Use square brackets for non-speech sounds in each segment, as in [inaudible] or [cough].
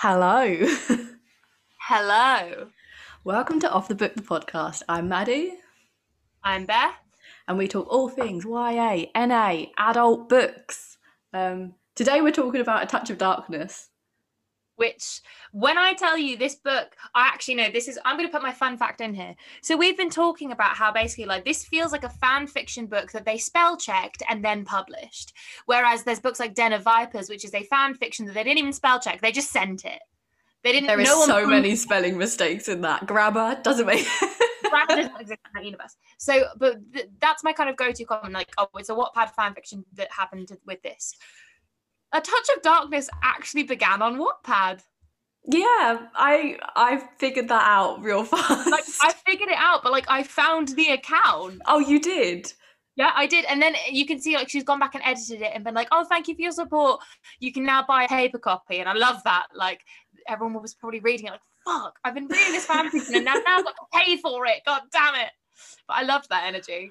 Hello. Hello, [laughs] Welcome to Off the Book, the podcast. I'm Maddie, I'm Beth. and we talk all things YA, NA, adult books. Um, today we're talking about A Touch of Darkness. Which, when I tell you this book, I actually know this is. I'm going to put my fun fact in here. So we've been talking about how basically, like, this feels like a fan fiction book that they spell checked and then published. Whereas there's books like Den of Vipers, which is a fan fiction that they didn't even spell check; they just sent it. They didn't. There is no so many spelling mistakes in that. Grabber doesn't make. [laughs] Brad doesn't exist in that universe. So, but th- that's my kind of go-to comment. Like, oh, it's a Wattpad fan fiction that happened with this. A Touch of Darkness actually began on Wattpad. yeah, I I figured that out real fast. [laughs] Like, I figured it out, but like, I found the account. oh, you did. Yeah, I did. And then you can see like she's gone back and edited it and been like, oh, thank you for your support. You can now buy a paper copy. And I love that. Like, everyone was probably reading it like, fuck, I've been reading this fan fiction and now, now I've got to pay for it. God damn it. But I loved that energy.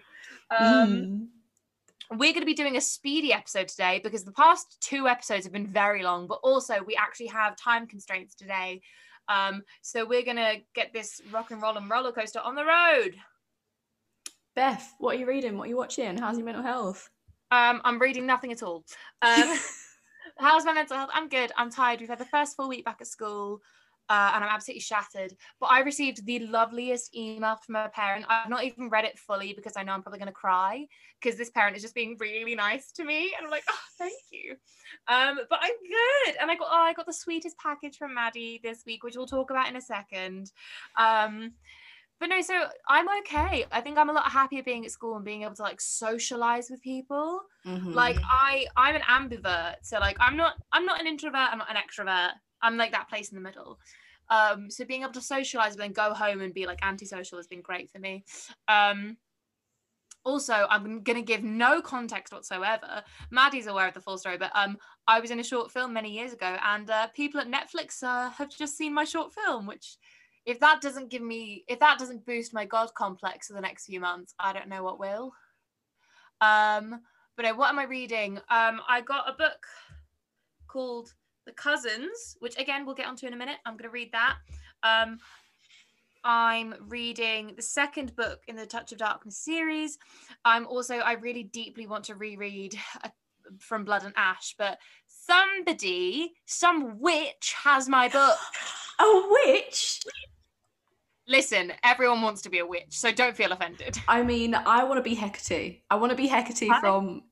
Um, Mm. We're going to be doing a speedy episode today because the past two episodes have been very long, but also we actually have time constraints today. Um, so we're going to get this rock and roll and roller coaster on the road. Beth, what are you reading? What are you watching? How's your mental health? Um, I'm reading nothing at all. Um, [laughs] how's my mental health? I'm good. I'm tired. We've had the first full week back at school. Uh, and I'm absolutely shattered. But I received the loveliest email from a parent. I've not even read it fully because I know I'm probably going to cry because this parent is just being really nice to me, and I'm like, oh, thank you. Um, but I'm good, and I got oh, I got the sweetest package from Maddie this week, which we'll talk about in a second. Um, but no, so I'm okay. I think I'm a lot happier being at school and being able to like socialize with people Mhm. like i i'm an ambivert so like i'm not i'm not an introvert i'm not an extrovert i'm like that place in the middle. Um so being able to socialize and then go home and be like antisocial has been great for me. Um also i'm going to give no context whatsoever. Maddie's aware of the full story but um i was in a short film many years ago and uh, people at netflix uh, have just seen my short film which if that doesn't give me if that doesn't boost my god complex for the next few months i don't know what will. Um but no, what am I reading? Um, I got a book called The Cousins, which again we'll get onto in a minute. I'm going to read that. Um, I'm reading the second book in the Touch of Darkness series. I'm also I really deeply want to reread uh, From Blood and Ash, but somebody, some witch, has my book. [gasps] a witch. Listen, everyone wants to be a witch, so don't feel offended I mean, I want to be Hecate. I want to be Hecate I- from.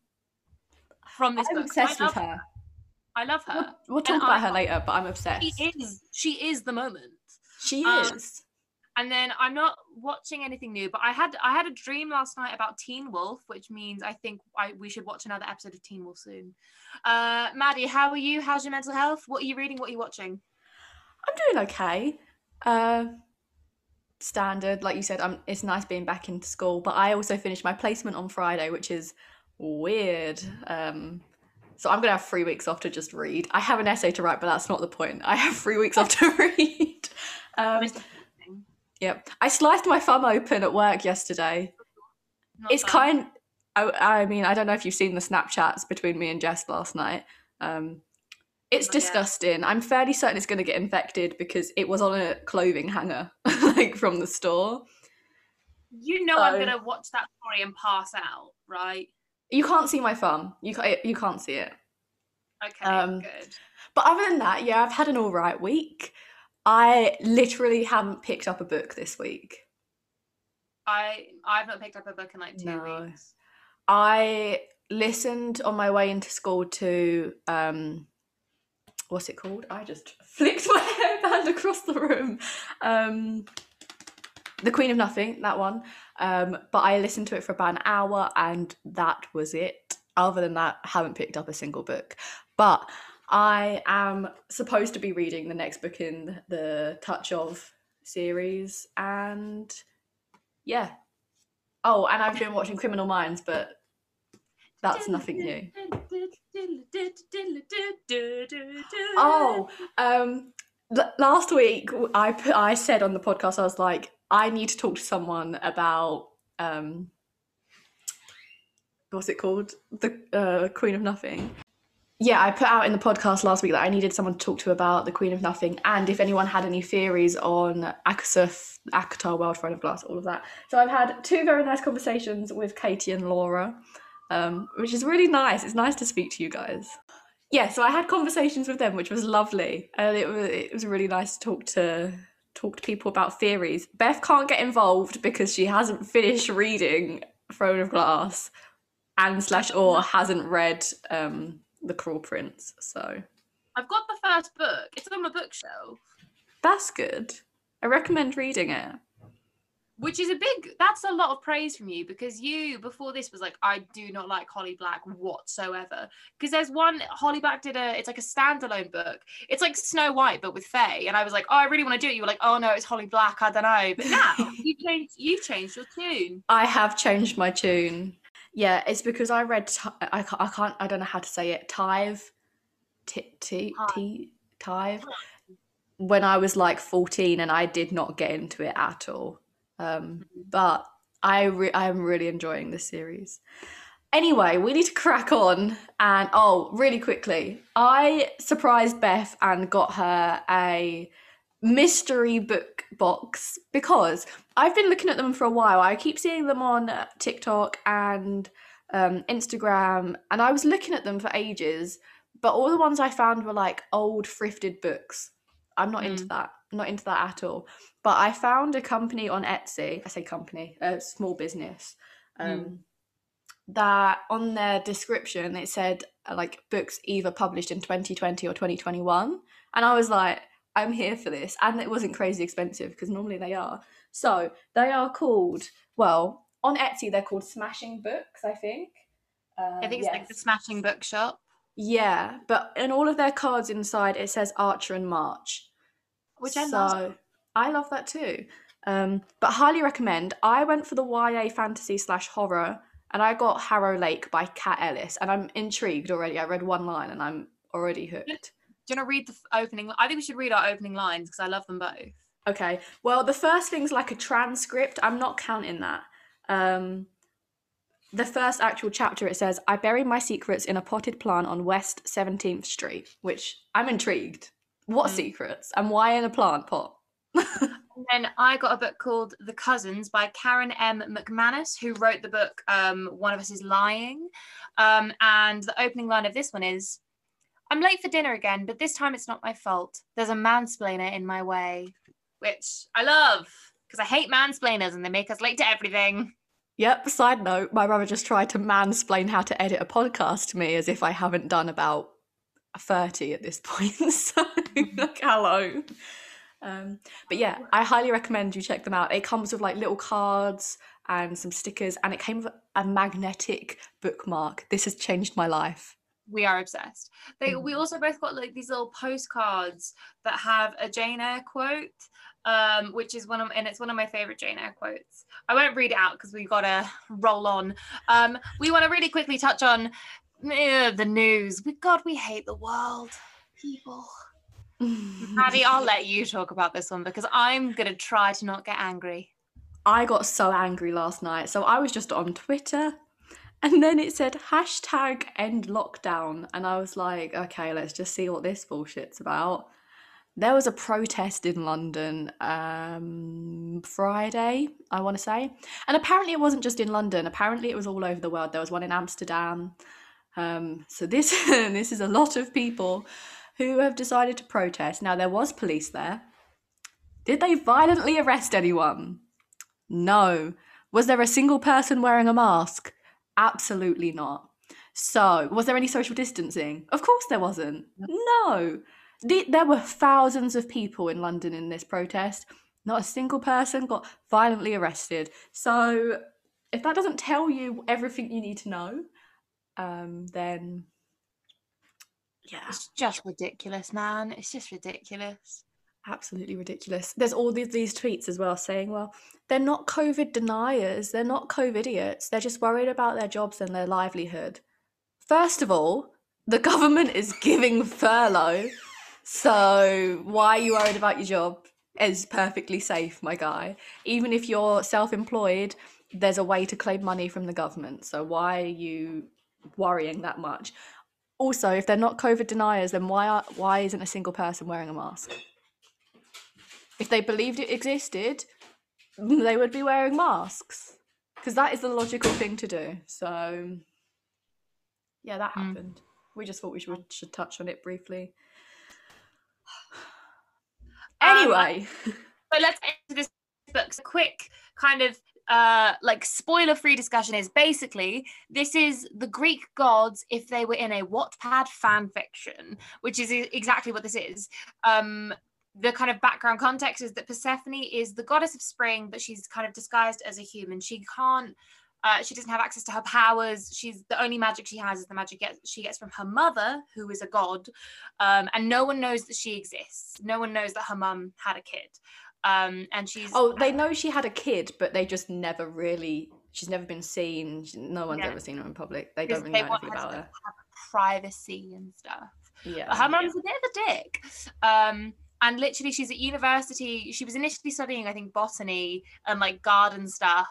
from this I'm book. obsessed with her. I love her. We'll, we'll talk And about I- her later, but I'm obsessed. She is. She is the moment. She um, is. and then I'm not watching anything new, but I had I had a dream last night about Teen Wolf, which means I think I, we should watch another episode of Teen Wolf soon. Uh, Maddie, how are you? How's your mental health? What are you reading? What are you watching? I'm doing okay. Uh, standard, like you said. I'm. It's nice being back into school, but I also finished my placement on Friday, which is weird. Um, so I'm gonna have three weeks off to just read. I have an essay to write, but that's not the point. I have three weeks off to [laughs] read. Um, yep. I sliced my thumb open at work yesterday. Not it's fun. kind I, I mean i don't know if you've seen the snapchats between me and jess last night um it's Not yet. disgusting i'm fairly certain it's going to get infected because it was on a clothing hanger [laughs] like from the store You know I'm gonna watch that story and pass out, right? You can't see my thumb you can't you can't see it Okay, Um, good. but other than that yeah i've had an all right week i literally haven't picked up a book this week I I've not picked up a book in like two No. weeks. I listened on my way into school to um what's it called? I just flicked [laughs] my hairband across the room. Um The Queen of Nothing, that one. Um but I listened to it for about an hour and that was it. Other than that, I haven't picked up a single book. But I am supposed to be reading the next book in the Touch of series and yeah. Oh, and I've been watching Criminal Minds, but that's nothing new. [laughs] Oh, um, l- last week I put, I said on the podcast I was like I need to talk to someone about um, what's it called the uh, Queen of Nothing. yeah, I put out in the podcast last week that I needed someone to talk to about the Queen of Nothing, and if anyone had any theories on ACOSF, ACOTAR World Throne of Glass, all of that. So I've had two very nice conversations with Katie and Laura, um, which is really nice. It's nice to speak to you guys. Yeah, so I had conversations with them, which was lovely, and it was it was really nice to talk to talk to people about theories. Beth can't get involved because she hasn't finished reading Throne of Glass, and slash or hasn't read um the Cruel Prince. So I've got the first book. It's on my bookshelf. that's good. I recommend reading it. Which is a big that's a lot of praise from you because you before this was like, I do not like Holly Black whatsoever. Because there's one Holly Black did a it's like a standalone book. It's like Snow White but with Faye. And I was like, Oh, I really want to do it. You were like, Oh no, it's Holly Black, I don't know. But now [laughs] you changed you changed your tune. I have changed my tune. Yeah, it's because I read. I can't. I can't. I don't know how to say it. Tive, t t t Tive. When I was like fourteen, and I did not get into it at all. Um, but I re- I am really enjoying this series. Anyway, we need to crack on. And oh, really quickly, I surprised Beth and got her a mystery book box because I've been looking at them for a while. I keep seeing them on TikTok and um, Instagram, and I was looking at them for ages. But all the ones I found were like old thrifted books. I'm not into Mm. that. Not into that at all. But I found a company on Etsy. I say company, a small business. Um, That on their description it said uh, like books either published in 2020 or 2021, and I was like, I'm here for this, and it wasn't crazy expensive because normally they are. So they are called well on Etsy. They're called Smashing Books, I think. Uh, I think it's like the smashing bookshop. Yeah, but in all of their cards inside it says Archer and March. Which I so, love. I love that too. Um, but highly recommend. I went for the YA fantasy slash horror, and I got Harrow Lake by Kat Ellis, and I'm intrigued already. I read one line, and I'm already hooked. Do you want to read the opening? I think we should read our opening lines because I love them both. Okay. Well, the first thing's like a transcript. I'm not counting that. Um, the first actual chapter it says, "I bury my secrets in a potted plant on West 17th Street," which I'm intrigued. What Mm. secrets and why in a plant pot? [laughs] And then I got a book called The Cousins by Karen M. McManus, who wrote the book um, One of Us is Lying. Um, and the opening line of this one is I'm late for dinner again, but this time it's not my fault. There's a mansplainer in my way, which I love because I hate mansplainers and they make us late to everything. Yep. Side note: My brother just tried to mansplain how to edit a podcast to me, as if I haven't done about thirty at this point. [laughs] so, [laughs] like, hello. Um, but yeah, I highly recommend you check them out. It comes with like little cards and some stickers, and it came with a magnetic bookmark. This has changed my life. We are obsessed. They we Mm. also both got like these little postcards that have a Jane Eyre quote, um, which is one of and it's one of my favorite Jane Eyre quotes. I won't read it out because we gotta [laughs] roll on. Um, we want to really quickly touch on eh, the news. We God, we hate the world, people. Maddie, I'll let you talk about this one because I'm gonna try to not get angry. I got so angry last night. So I was just on Twitter and then it said hashtag end lockdown. And I was like, okay, let's just see what this bullshit's about. There was a protest in London um, Friday, I want to say. And apparently it wasn't just in London, apparently it was all over the world. There was one in Amsterdam. Um, so this [laughs] this is a lot of people who have decided to protest. Now there was police there. Did they violently arrest anyone? No. Was there a single person wearing a mask? Absolutely not. So, was there any social distancing? Of course there wasn't. No. The- There were thousands of people in London in this protest. Not a single person got violently arrested. So, if that doesn't tell you everything you need to know, um, then yeah, It's just ridiculous, man. It's just ridiculous. absolutely ridiculous. There's all these, these tweets as well saying, well, they're not COVID deniers, they're not COVID idiots, they're just worried about their jobs and their livelihood. First of all, the [laughs] government is giving furlough, so why are you worried about your job? Is perfectly safe, my guy. Even if you're self employed, there's a way to claim money from the government, so why are you worrying that much? Also, if they're not COVID deniers, then why are, why isn't a single person wearing a mask? If they believed it existed, they would be wearing masks because that is the logical thing to do. So, yeah, that Mm. happened. We just thought we should, should touch on it briefly. [sighs] Um, Anyway, [laughs] But let's enter this book. So quick kind of uh like spoiler free discussion is basically this is the Greek gods if they were in a Wattpad fan fiction, which is exactly what this is. Um the kind of background context is that Persephone is the goddess of spring, but she's kind of disguised as a human. She can't uh, she doesn't have access to her powers. She's the only magic she has is the magic get, she gets from her mother, who is a god, um, and no one knows that she exists. No one knows that her mum had a kid, um, and she's oh, they know she had a kid, but they just never really. She's never been seen. No one's Yeah. ever seen her in public. They don't really they know anything her about her. privacy and stuff. Yeah. But her mum's a bit of a dick. Um, and literally, she's at university. She was initially studying, I think, botany and like garden stuff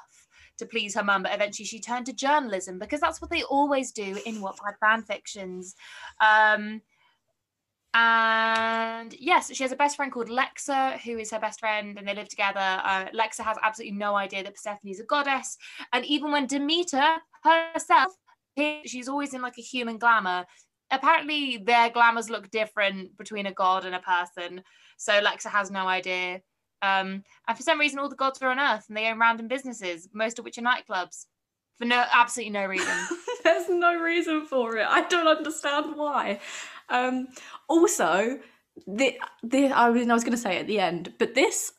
to please her mum, but eventually she turned to journalism because that's what they always do in Wattpad fan fictions. Um, and yes, she has a best friend called Lexa, who is her best friend, and they live together. Uh, Lexa has absolutely no idea that Persephone is a goddess, and even when Demeter herself, she's always in like a human glamour. Apparently, their glamours look different between a god and a person. So Lexa has no idea. Um, and for some reason, all the gods are on Earth, and they own random businesses, most of which are nightclubs, for no absolutely no reason. [laughs] There's no reason for it. I don't understand why. Um, also, the the I mean I was going to say at the end, but this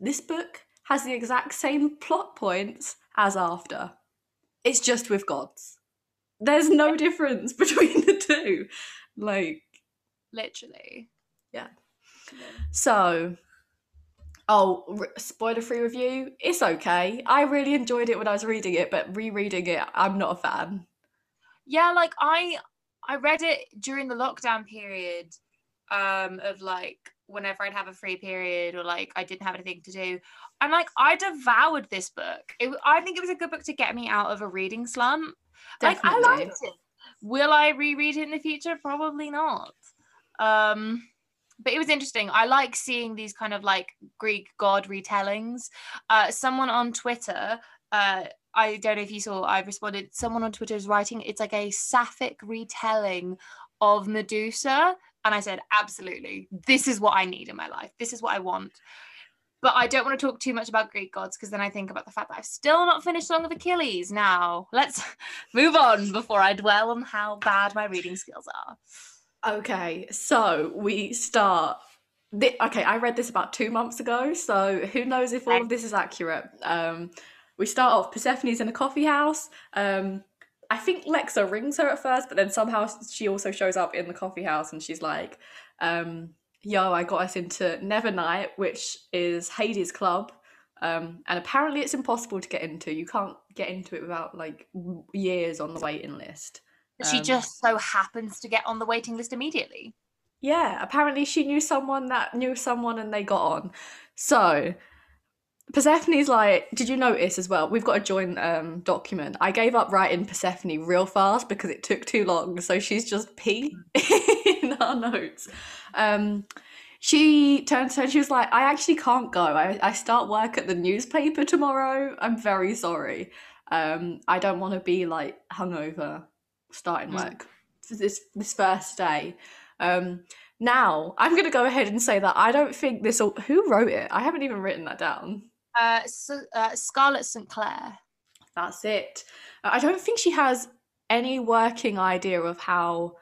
this book has the exact same plot points as after. It's just with gods. There's no difference [laughs] between the two. Like Literally. Yeah. So. Oh, r- spoiler free review. It's okay. I really enjoyed it when I was reading it, but rereading it, I'm not a fan. yeah like i i read it during the lockdown period um of like whenever i'd have a free period or like i didn't have anything to do. And like i devoured this book. It, i think it was a good book to get me out of a reading slump. Like i liked it. Will i reread it in the future? Probably not. Um but it was interesting. I like seeing these kind of like greek god retellings. Uh someone on twitter uh I don't know if you saw, I responded, someone on Twitter is writing, it's like a sapphic retelling of Medusa. And I said, absolutely, this is what I need in my life. This is what I want. But I don't want to talk too much about Greek gods because then I think about the fact that I've still not finished Song of Achilles. Now, let's [laughs] move on before I dwell on how bad my reading skills are. Okay, so we start. Okay, I read this about two months ago, so who knows if all of this is accurate. Um, we start off. Persephone's in a coffee house. Um, I think Lexa rings her at first, but then somehow she also shows up in the coffee house, and she's like, um, "Yo, I got us into Nevernight, which is Hades' club." Um, and apparently, it's impossible to get into. You can't get into it without like w- years on the waiting list. she Um, just so happens to get on the waiting list immediately. Yeah, apparently she knew someone that knew someone and they got on. So Persephone's like, did you notice as well? We've got a joint um, document. I gave up writing Persephone real fast because it took too long. So she's just P [laughs] in our notes. Um, she turned to her and she was like, I actually can't go. I, I start work at the newspaper tomorrow. I'm very sorry. Um, I don't want to be like hungover starting Mm. work this this first day. Um, now I'm gonna go ahead and say that I don't think this. will Who wrote it? I haven't even written that down. Uh, so, uh, Scarlett St. Clair. That's it. Uh, I don't think she has any working idea of how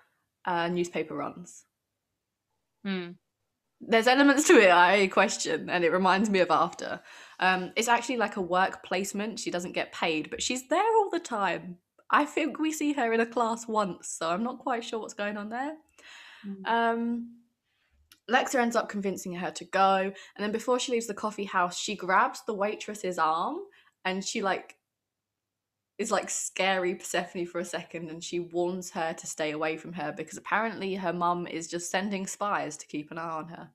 a newspaper runs. Hmm. There's elements to it I question, and it reminds me of After. Um, it's actually like a work placement. She doesn't get paid, but she's there all the time. I think we see her in a class once, so I'm not quite sure what's going on there. Mm. Um, Lexa ends up convincing her to go, and then before she leaves the coffee house, she grabs the waitress's arm and she like is like scary Persephone for a second, and she warns her to stay away from her because apparently her mum is just sending spies to keep an eye on her.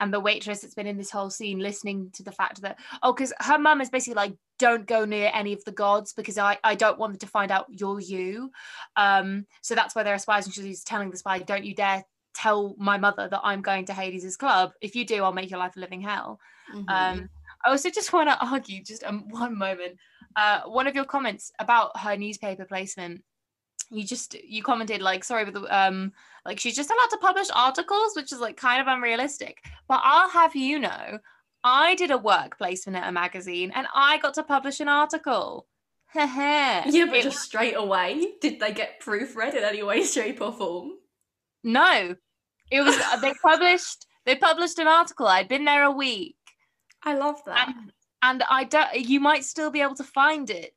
and the waitress that's been in this whole scene listening to the fact that oh because her mum is basically like don't go near any of the gods because I, I don't want them to find out you're you. Um, so that's why there are spies, and she's telling the spy, "Don't you dare tell my mother that I'm going to Hades' club. If you do, I'll make your life a living hell." Mhm. Um, I also just [laughs] want to argue just um, one moment. Uh, one of your comments about her newspaper placement, you just you commented like, "Sorry, but the, um, like she's just allowed to publish articles, which is like kind of unrealistic." But I'll have you know, I did a work placement at a magazine, and I got to publish an article. yeah, [laughs] yeah, but just straight away, did they get proofread in any way, shape, or form? No, it was they published they published an article. I'd been there a week. I love that. and and I don't. You might still be able to find it,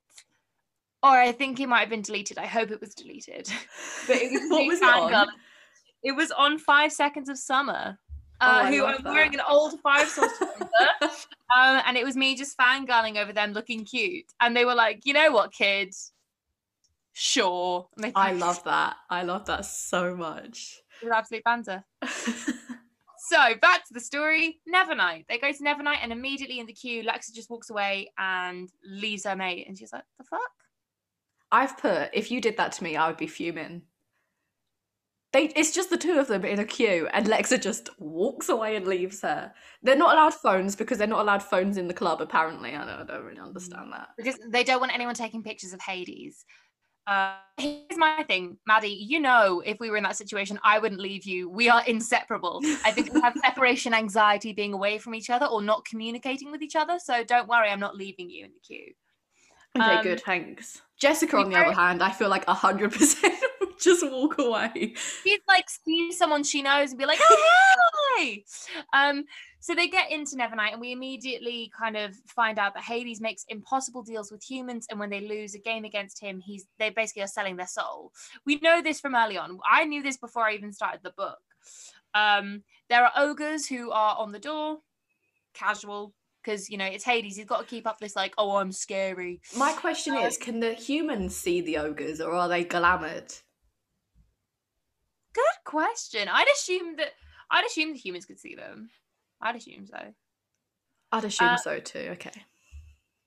or I think it might have been deleted. I hope it was deleted. [laughs] But it was What was it on? It was on Five Seconds of Summer. Oh, Uh, I who I'm wearing an old five source [laughs] um, and it was me just fangirling over them looking cute, and they were like, "You know what, kids? Sure." [laughs] They I love that. I love that so much. it was absolute banter. [laughs] So back to the story. Nevernight. They go to Nevernight, and immediately in the queue, Lexa just walks away and leaves her mate, and she's like, "The fuck." I've put if you did that to me, I would be fuming. They, it's just the two of them in a queue, and Lexa just walks away and leaves her. They're not allowed phones because they're not allowed phones in the club. Apparently, I don't, I don't really understand mm. that. because they don't want anyone taking pictures of Hades. Uh, here's my thing, Maddie. You know, if we were in that situation, I wouldn't leave you. We are inseparable. I think we have [laughs] separation anxiety being away from each other or not communicating with each other. So don't worry, I'm not leaving you in the queue. Okay, Um, good, thanks. Jessica, on the other hand, I feel like hundred percent [laughs] just walk away. She'd like see someone she knows and be like, [laughs] "Oh hi!" Um, so they get into Nevernight, and we immediately kind of find out that Hades makes impossible deals with humans, and when they lose a game against him, he's they basically are selling their soul. We know this from early on. I knew this before I even started the book. Um, there are ogres who are on the door, casual, because you know it's Hades. He's got to keep up this like, "Oh, I'm scary." My question is, can the humans see the ogres, or are they glamoured? Good question. I'd assume that I'd assume the humans could see them. I'd assume so. I'd assume Uh, so too. Okay.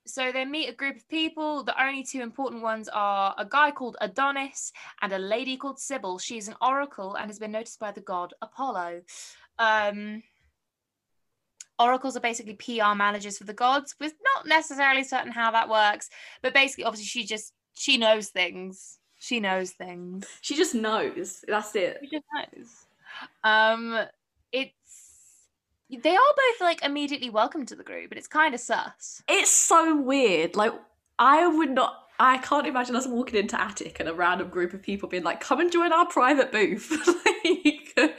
So they meet a group of people. The only two important ones are a guy called Adonis and a lady called Sybil. She's an oracle and has been noticed by the god Apollo. Um, oracles are basically PR managers for the gods. We're not necessarily certain how that works, but basically, obviously, she just she knows things. She knows things. She just knows. That's it. She just knows. Um, they are both like immediately welcome to the group, but it's kind of sus. It's so weird. Like I would not. I can't imagine us walking into attic and a random group of people being like, "Come and join our private booth." [laughs] like,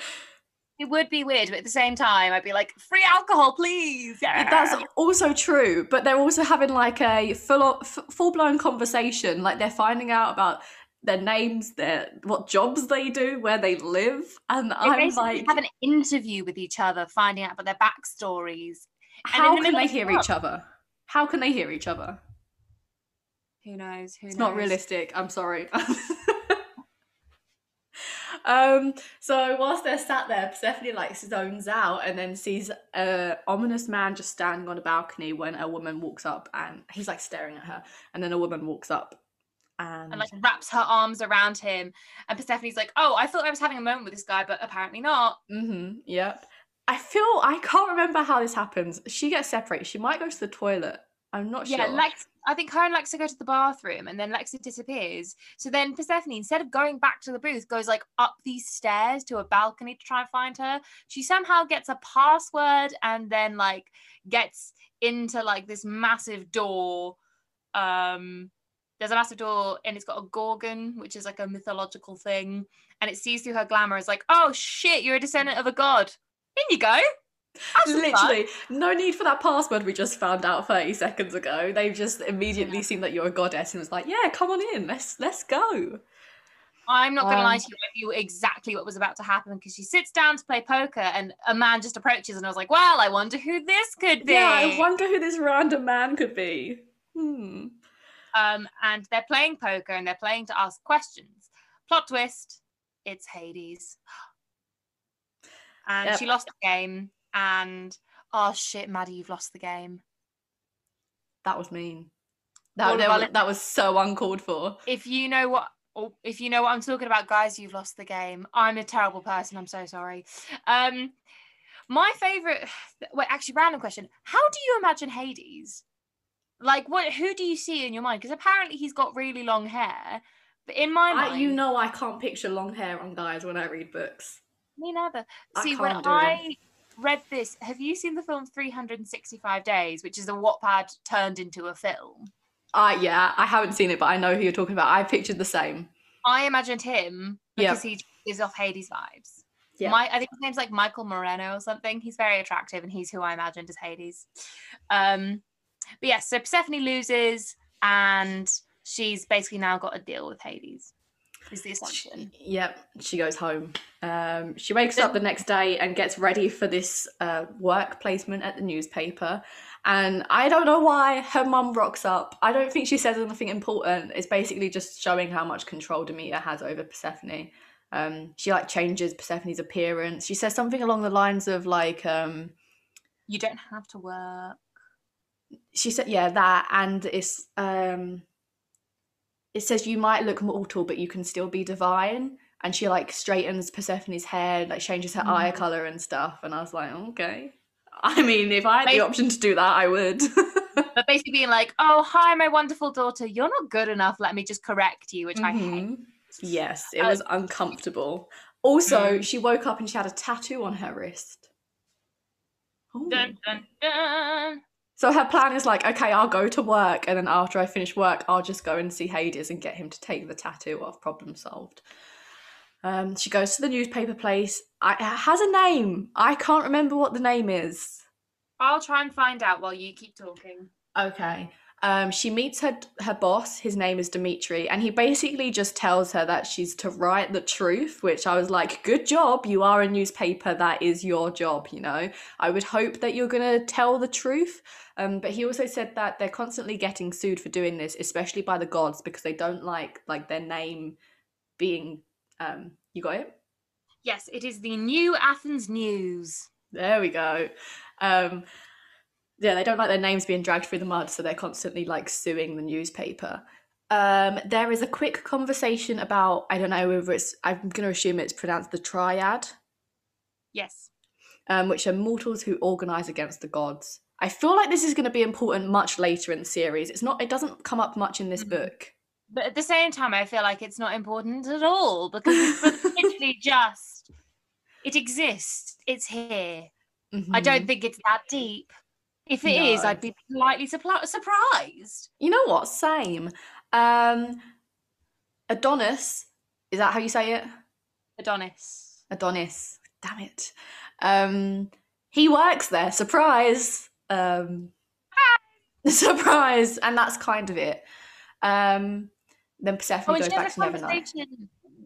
It would be weird, but at the same time, I'd be like, free alcohol, please. Yeah. that's also true. But they're also having like a full full blown conversation. Like they're finding out about their names, their what jobs they do, where they live, and They I'm like, have an interview with each other, finding out about their backstories. how can they hear the each other? How can they hear each other? Who knows? Who knows? It's knows? not realistic. I'm sorry. [laughs] um. So whilst they're sat there, Persephone like zones out and then sees a ominous man just standing on a balcony when a woman walks up and he's like staring at her, and then a woman walks up and, And like wraps her arms around him, and Persephone's like, "Oh, I thought I was having a moment with this guy, but apparently not." mm-hmm. Yep. I feel I can't remember how this happens. She gets separated. She might go to the toilet. I'm not Yeah, sure. Lex. I think her and Lexa go to the bathroom, and then Lexa disappears. So then Persephone, instead of going back to the booth, goes like up these stairs to a balcony to try and find her. She somehow gets a password, and then like gets into like this massive door. Um, there's a massive door, and it's got a gorgon, which is like a mythological thing, and it sees through her glamour. It's like, oh shit, you're a descendant of a god. In you go. Fun. Literally, no need for that password we just found out 30 seconds ago. They've just immediately Yeah. seen that you're a goddess and was like, yeah, come on in, let's let's go. I'm not gonna lie Um, to you, I knew exactly what was about to happen because she sits down to play poker and a man just approaches and I was like, well, I wonder who this could be. Yeah, I wonder who this random man could be. Hmm. Um, and they're playing poker and they're playing to ask questions. Plot twist, it's Hades. And Yep. she lost the game and oh shit, Maddie, you've lost the game. That was mean. That, that, was, that was so uncalled for. if you know what or if you know what I'm talking about, guys, you've lost the game. I'm a terrible person. I'm so sorry. Um, my favorite. [sighs] Wait, actually, random question. How do you imagine Hades? Like, what? Who do you see in your mind? Because apparently he's got really long hair. But in my I, mind, you know I can't picture long hair on guys when I read books. me neither. I See, when can't do it. I read this, have you seen the film 365 Days, which is a Wattpad turned into a film? Uh, yeah, I haven't seen it, but I know who you're talking about. I pictured the same. I imagined him because he gives off Hades vibes. Yeah. My, I think his name's like Michael Moreno or something. He's very attractive, and he's who I imagined as Hades. Um, but yes, so Persephone loses, and she's basically now got a deal with Hades. Is the assumption? Yep, she goes home. Um, she wakes up the next day and gets ready for this uh, work placement at the newspaper. And I don't know why her mum rocks up. I don't think she says anything important. It's basically just showing how much control Demeter has over Persephone. Um, she like changes Persephone's appearance. She says something along the lines of like, um, You don't have to work. She said yeah that and it's um it says you might look mortal but you can still be divine and she like straightens persephone's hair like changes her eye Mhm. color and stuff and i was like okay i mean if i had the option to do that i would [laughs] But basically being like, "Oh, hi, my wonderful daughter. You're not good enough. Let me just correct you," which I hate. Yes it Uh, was uncomfortable also Mm. she woke up and she had a tattoo on her wrist Dun, dun, dun. So her plan is like, okay, I'll go to work, and then after I finish work, I'll just go and see Hades and get him to take the tattoo off. Problem solved. Um, she goes to the newspaper place. I, it has a name. I can't remember what the name is. I'll try and find out while you keep talking. Okay. Um, she meets her her boss. His name is Demetri, and he basically just tells her that she's to write the truth. Which I was like, "Good job! You are a newspaper. That is your job. You know. I would hope that you're gonna tell the truth." Um, but he also said that they're constantly getting sued for doing this, especially by the gods, because they don't like like their name being. Um, you got it. Yes, it is the New Athens News. There we go. Um, yeah, they don't like their names being dragged through the mud, so they're constantly like suing the newspaper. Um, there is a quick conversation about I don't know whether it's I'm going to assume it's pronounced the triad, Yes. um, which are mortals who organize against the gods. I feel like this is going to be important much later in the series. It's not. It doesn't come up much in this Mhm. book. But at the same time, I feel like it's not important at all because it's [laughs] literally just it exists. It's here. I don't Mhm. think it's that deep. If it is, No. I'd be politely surpri- surprised. You know what? Same. Um, Adonis. Is that how you say it? Adonis. Adonis. Damn it. Um, he works there. Surprise. Um, [laughs] surprise. And that's kind of it. Um, then Persephone Oh, goes back to Nevernight.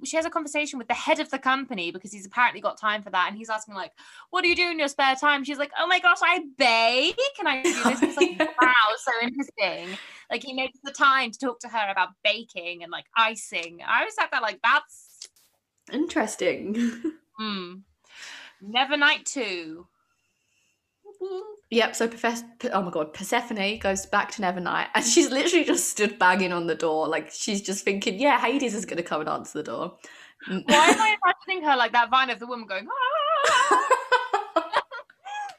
She has a conversation with the head of the company because he's apparently got time for that, and he's asking like, "What do you do in your spare time?" She's like, "Oh my gosh, I bake. Can I do this?" He's like, [laughs] "Wow, so interesting." Like he makes the time to talk to her about baking and like icing. I was sat there like, "That's Interesting. [laughs] Hmm. Nevernight two. Yep. So Professor, oh my god, Persephone goes back to Nevernight, and she's literally just stood banging on the door, like she's just thinking, "Yeah, Hades is going to come and answer the door." Why am I imagining her like that vine of the woman going? Ah! [laughs]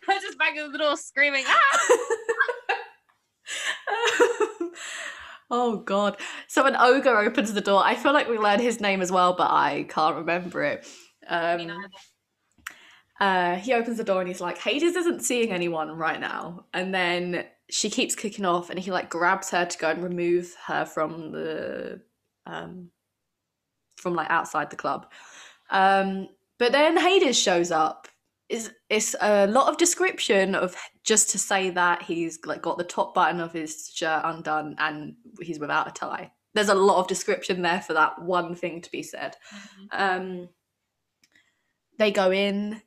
Her just banging on the door, screaming. Ah! [laughs] oh god. So an ogre opens the door. I feel like we learned his name as well, but I can't remember it. Um. Uh, he opens the door and he's like, Hades isn't seeing anyone right now. And then she keeps kicking off and he like grabs her to go and remove her from the um from like outside the club. Um but then Hades shows up. It's, it's a lot of description of just to say that he's like got the top button of his shirt undone and he's without a tie. There's a lot of description there for that one thing to be said. Um, they go in.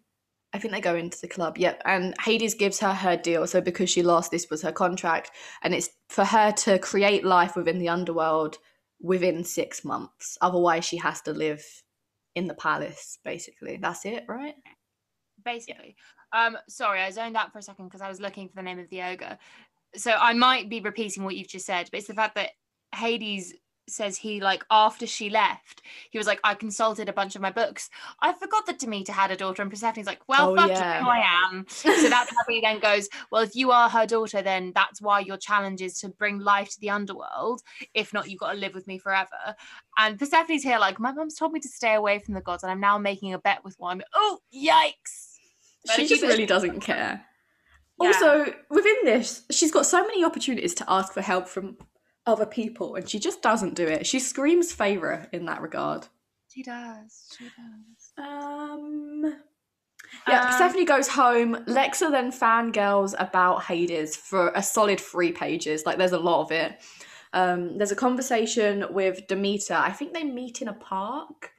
I think they go into the club. Yep. And Hades gives her her deal. So because she lost, this was her contract, and it's for her to create life within the underworld within six months. Otherwise, she has to live in the palace. Basically, that's it, right? basically. Um, sorry, I zoned out for a second because I was looking for the name of the ogre. so I might be repeating what you've just said, but it's the fact that Hades says he like after she left, he was like, I consulted a bunch of my books. I forgot that Demeter had a daughter, and Persephone's like, Well, Oh, fuck yeah. you, I am. So that's how he then goes, Well, if you are her daughter, then that's why your challenge is to bring life to the underworld. If not, you've got to live with me forever. And Persephone's here, like, my mum's told me to stay away from the gods, and I'm now making a bet with one. Oh, yikes. She just really doesn't care. Yeah. Also, within this, she's got so many opportunities to ask for help from other people, and she just doesn't do it. She screams favour in that regard. She does. She does. Um. Yeah, Um, Persephone goes home. Lexa then fangirls about Hades for a solid three pages. Like, there's a lot of it. Um, there's a conversation with Demeter. I think they meet in a park.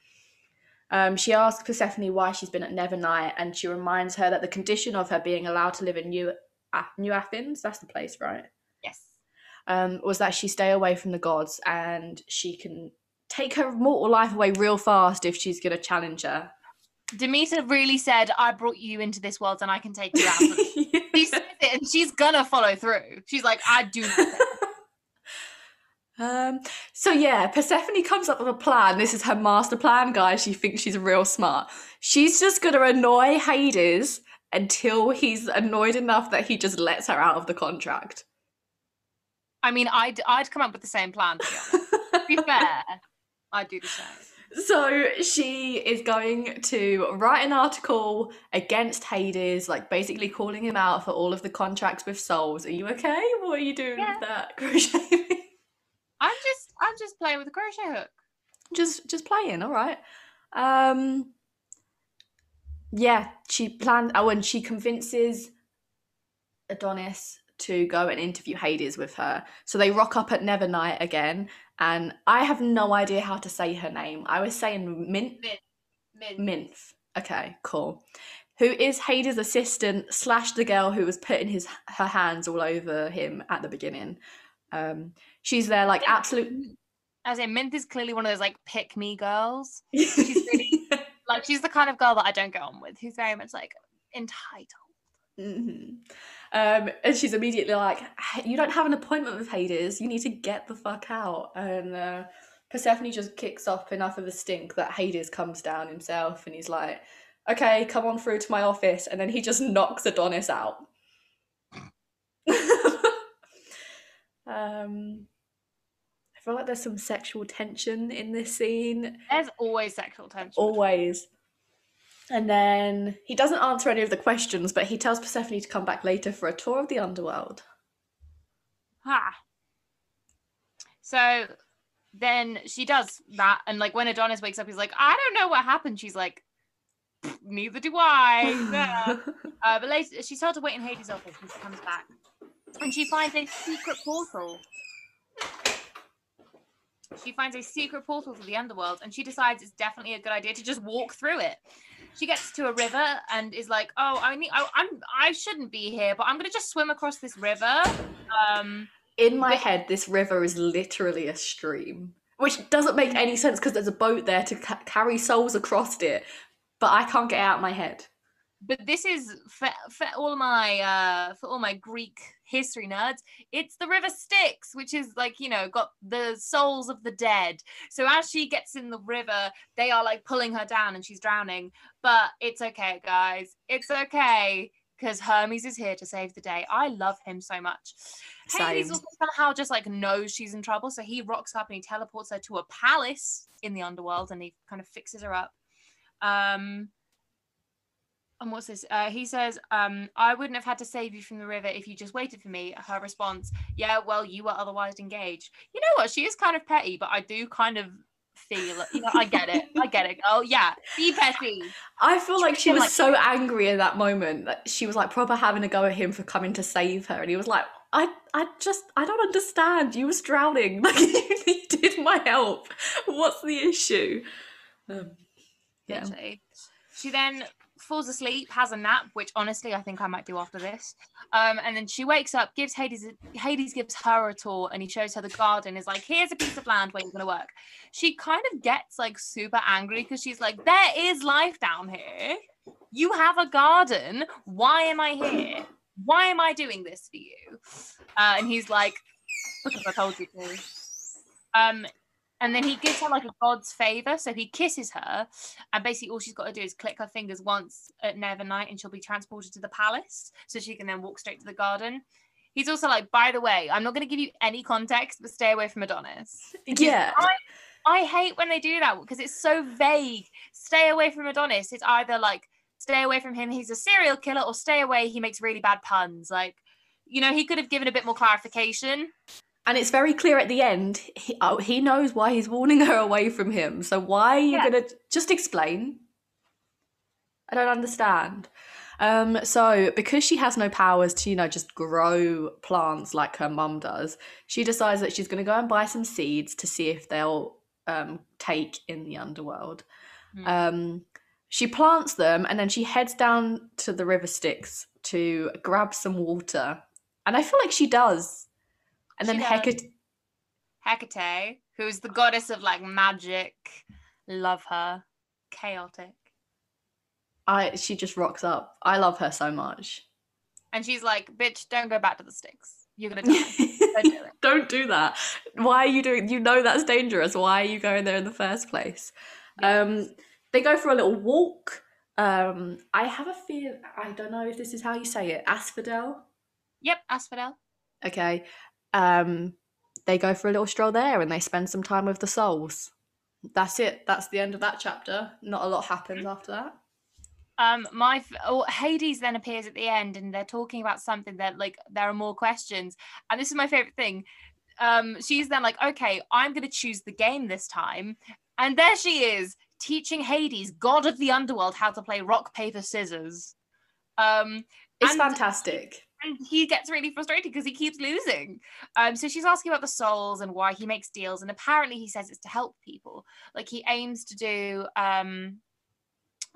Um, she asks Persephone why she's been at Nevernight, and she reminds her that the condition of her being allowed to live in New, ah, New Athens, that's the place, right? Um, was that she stay away from the gods and she can take her mortal life away real fast if she's going to challenge her. Demeter really said, I brought you into this world and I can take you out. [laughs] she says it and she's gonna follow through. She's like, I do [laughs] um, so yeah, Persephone comes up with a plan. This is her master plan, guys. She thinks she's real smart. She's just to annoy Hades until he's annoyed enough that he just lets her out of the contract. I mean, I'd I'd come up with the same plan to be. To be fair, [laughs] I'd do the same. So she is going to write an article against Hades, like basically calling him out for all of the contracts with souls. Are you okay? What are you doing Yeah. with that [laughs] crochet? I'm just I'm just playing with a crochet hook. just just playing, all right. Um yeah, she planned oh and she convinces Adonis to go and interview Hades with her. So they rock up at Nevernight again, and I have no idea how to say her name. I was saying Mint Min. Minth. Okay, cool. Who is Hades' assistant slash the girl who was putting his her hands all over him at the beginning. Um, she's there like absolute. As in, Minth is clearly one of those like pick me girls. [laughs] really- Like she's the kind of girl that I don't get on with. Who's very much like entitled. Mhm. Um, and she's immediately like, "You don't have an appointment with Hades. You need to get the fuck out." And uh, Persephone just kicks off enough of a stink that Hades comes down himself, and he's like, "Okay, come on through to my office." And then he just knocks Adonis out. [laughs] um, I feel like there's some sexual tension in this scene. There's always sexual tension. Always. And then he doesn't answer any of the questions, but he tells Persephone to come back later for a tour of the underworld. Ha. So then she does that, and like when Adonis wakes up, he's like, I don't know what happened. She's like, neither do I. [laughs] Uh, but later, she's told to wait in Hades' office when she comes back, and she finds a secret portal. She finds a secret portal to the underworld, and she decides it's definitely a good idea to just walk through it. She gets to a river and is like, "Oh, I need, I, I'm, I shouldn't be here, but I'm gonna just swim across this river." Um, In my Wait. head, this river is literally a stream, which doesn't make any sense because there's a boat there to ca- carry souls across it, but I can't get it out of my head. but this is for, for all my uh for all my greek history nerds. It's the river styx which is like you know got the souls of the dead. So as she gets in the river they are like pulling her down and she's drowning. But it's okay guys. It's okay because hermes is here to save the day. I love him so much. Hades Same. also somehow just like knows she's in trouble. So he rocks up and he teleports her to a palace in the underworld and he kind of fixes her up. Um and what's this? Uh, he says, um, I wouldn't have had to save you from the river if you just waited for me. Her response, Yeah, well, you were otherwise engaged. You know what? She is kind of petty, but I do kind of feel, you know, I get it. I get it. Oh, yeah, be petty. I feel like she was like- so angry in that moment that she was like proper having a go at him for coming to save her, and he was like, "I, I just, I don't understand. You was drowning. [laughs] Like you needed my help. What's the issue?" Um, yeah. Literally. She then falls asleep, has a nap, which honestly I think I might do after this. Um, and then she wakes up, gives Hades Hades gives her a tour, and he shows her the garden. Is like, here's a piece of land where you're gonna work. She kind of gets like super angry because she's like, there is life down here. You have a garden. Why am I here? why am I doing this for you? Uh, and he's like, because I told you to. Um, and then he gives her like a god's favor. So he kisses her, and basically all she's got to do is click her fingers once at Nevernight, and she'll be transported to the palace, so she can then walk straight to the garden. He's also like, by the way, I'm not going to give you any context, but stay away from Adonis. Yeah. I, I hate when they do that because it's so vague. Stay away from Adonis. It's either like stay away from him, he's a serial killer, or stay away, he makes really bad puns. Like, you know, he could have given a bit more clarification. And it's very clear at the end. He, oh, he knows why he's warning her away from him. So why are you Yeah. gonna just explain? I don't understand. Um, so because she has no powers to, you know, just grow plants like her mum does, she decides that she's gonna go and buy some seeds to see if they'll um, take in the underworld. Hmm. Um, she plants them and then she heads down to the river Styx to grab some water. And I feel like she does. And then. Hecate Hecate, who's the goddess of like magic, love her. Chaotic. I she just rocks up. I love her so much. And she's like, bitch, don't go back to the Styx. You're gonna die. Don't do [laughs] don't do that. Why are you doing you know that's dangerous. Why are you going there in the first place? Um they go for a little walk. Um I have a feel I don't know if this is how you say it. Asphodel. Yep, Asphodel. Okay. Um they go for a little stroll there and they spend some time with the souls. That's it. That's the end of that chapter. Not a lot happens after that. Um, my oh, Hades then appears at the end, and they're talking about something that like there are more questions, and this is my favorite thing. Um, she's then like, okay, I'm gonna choose the game this time, and there she is teaching Hades, god of the underworld, how to play rock paper scissors. Um, It's And- fantastic. And he gets really frustrated because he keeps losing. Um, so she's asking about the souls and why he makes deals, and apparently he says it's to help people. Like he aims to do, um,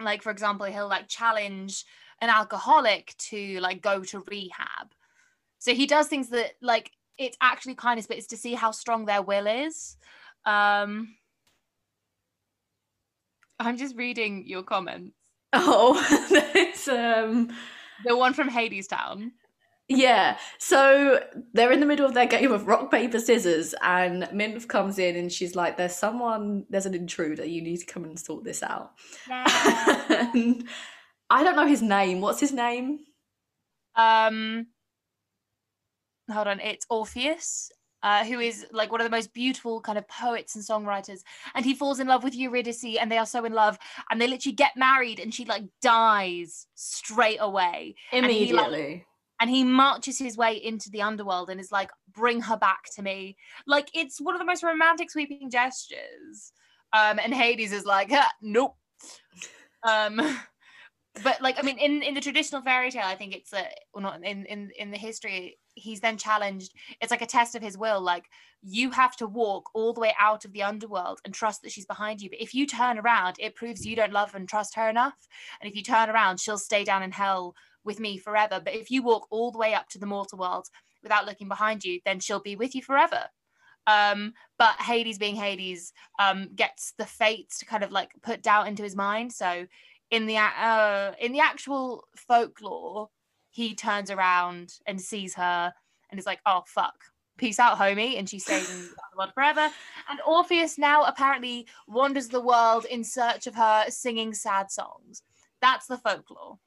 like for example, he'll like challenge an alcoholic to like go to rehab. So he does things that like it's actually kindness, but it's to see how strong their will is. Um, I'm just reading your comments. Oh, [laughs] it's um The one from Hadestown. Yeah, so they're in the middle of their game of rock, paper, scissors, and Minthe comes in and she's like, There's someone, there's an intruder, you need to come and sort this out. [laughs] and I don't know his name. What's his name? um hold on it's orpheus uh, who is like one of the most beautiful kind of poets and songwriters and he falls in love with eurydice and they are so in love and they literally get married and she like dies straight away And he, like- Immediately. And he marches his way into the underworld and is like bring her back to me. Like it's one of the most romantic sweeping gestures. Um and hades is like "Ah, nope. Um [laughs] but like i mean in in the traditional fairy tale i think it's a well not in in in the history he's then challenged it's like a test of his will like you have to walk all the way out of the underworld and trust that she's behind you but if you turn around it proves you don't love and trust her enough and if you turn around she'll stay down in hell with me forever. But if you walk all the way up to the mortal world without looking behind you, then she'll be with you forever. Um, but Hades, being Hades, um, gets the fates to kind of like put doubt into his mind. So in the uh, in the actual folklore, he turns around and sees her and is like, "Oh fuck." Peace out, homie, and she stays in the world forever. And Orpheus now apparently wanders the world in search of her, singing sad songs. That's the folklore.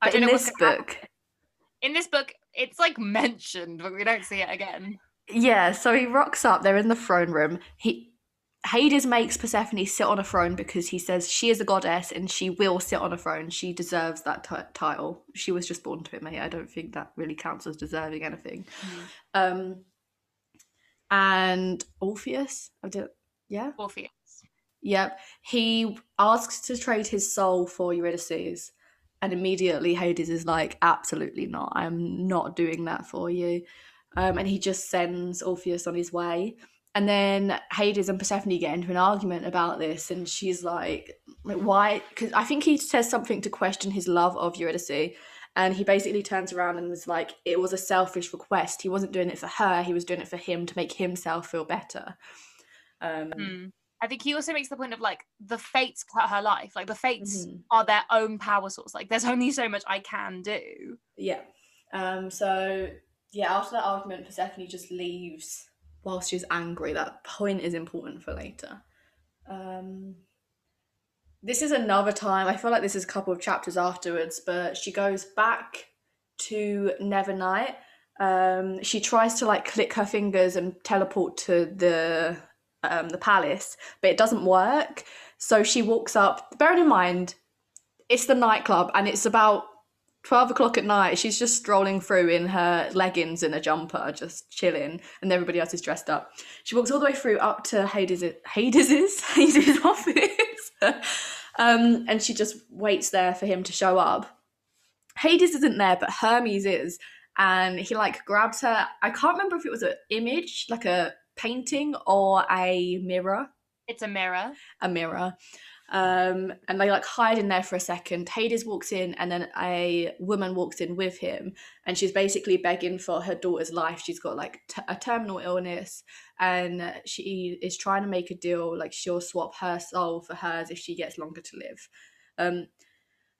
I But don't in know this gonna happen. book, In this book, it's like mentioned, but we don't see it again. yeah, so he rocks up, they're in the throne room. He Hades makes Persephone sit on a throne because he says she is a goddess and she will sit on a throne. She deserves that ti- title. She was just born to it, mate. I don't think that really counts as deserving anything. Um, and Orpheus, I did, yeah, Orpheus. yep. He asks to trade his soul for Eurydice, and immediately Hades is like, "Absolutely not. I'm not doing that for you." Um, and he just sends Orpheus on his way. And then Hades and Persephone get into an argument about this, and she's like, "Why?" Because I think he says something to question his love of Eurydice, and he basically turns around and is like, "It was a selfish request. He wasn't doing it for her. He was doing it for him to make himself feel better." Um, Hmm. I think he also makes the point of like the fates cut her life. Like the fates mhm. are their own power source. Like there's only so much I can do. Yeah. Um, so yeah, after that argument, Persephone just leaves whilst she's angry. That point is important for later. Um, this is another time. I feel like this is a couple of chapters afterwards, but she goes back to Nevernight. Um, she tries to like click her fingers and teleport to the um, the palace, but it doesn't work. So she walks up. Bearing in mind, it's the nightclub and it's about 12 o'clock at night. She's just strolling through in her leggings and a jumper just chilling and everybody else is dressed up. She walks all the way through up to hades hades's [laughs] hades' office. [laughs] Um, and she just waits there for him to show up. Hades isn't there but hermes is. And he like grabs her. I can't remember if it was an image like a painting or a mirror It's a mirror. a mirror. Um, and they like hide in there for a second. Hades walks in, and then a woman walks in with him, and she's basically begging for her daughter's life. She's got like t- a terminal illness, and she is trying to make a deal. Like she'll swap her soul for hers if she gets longer to live. Um,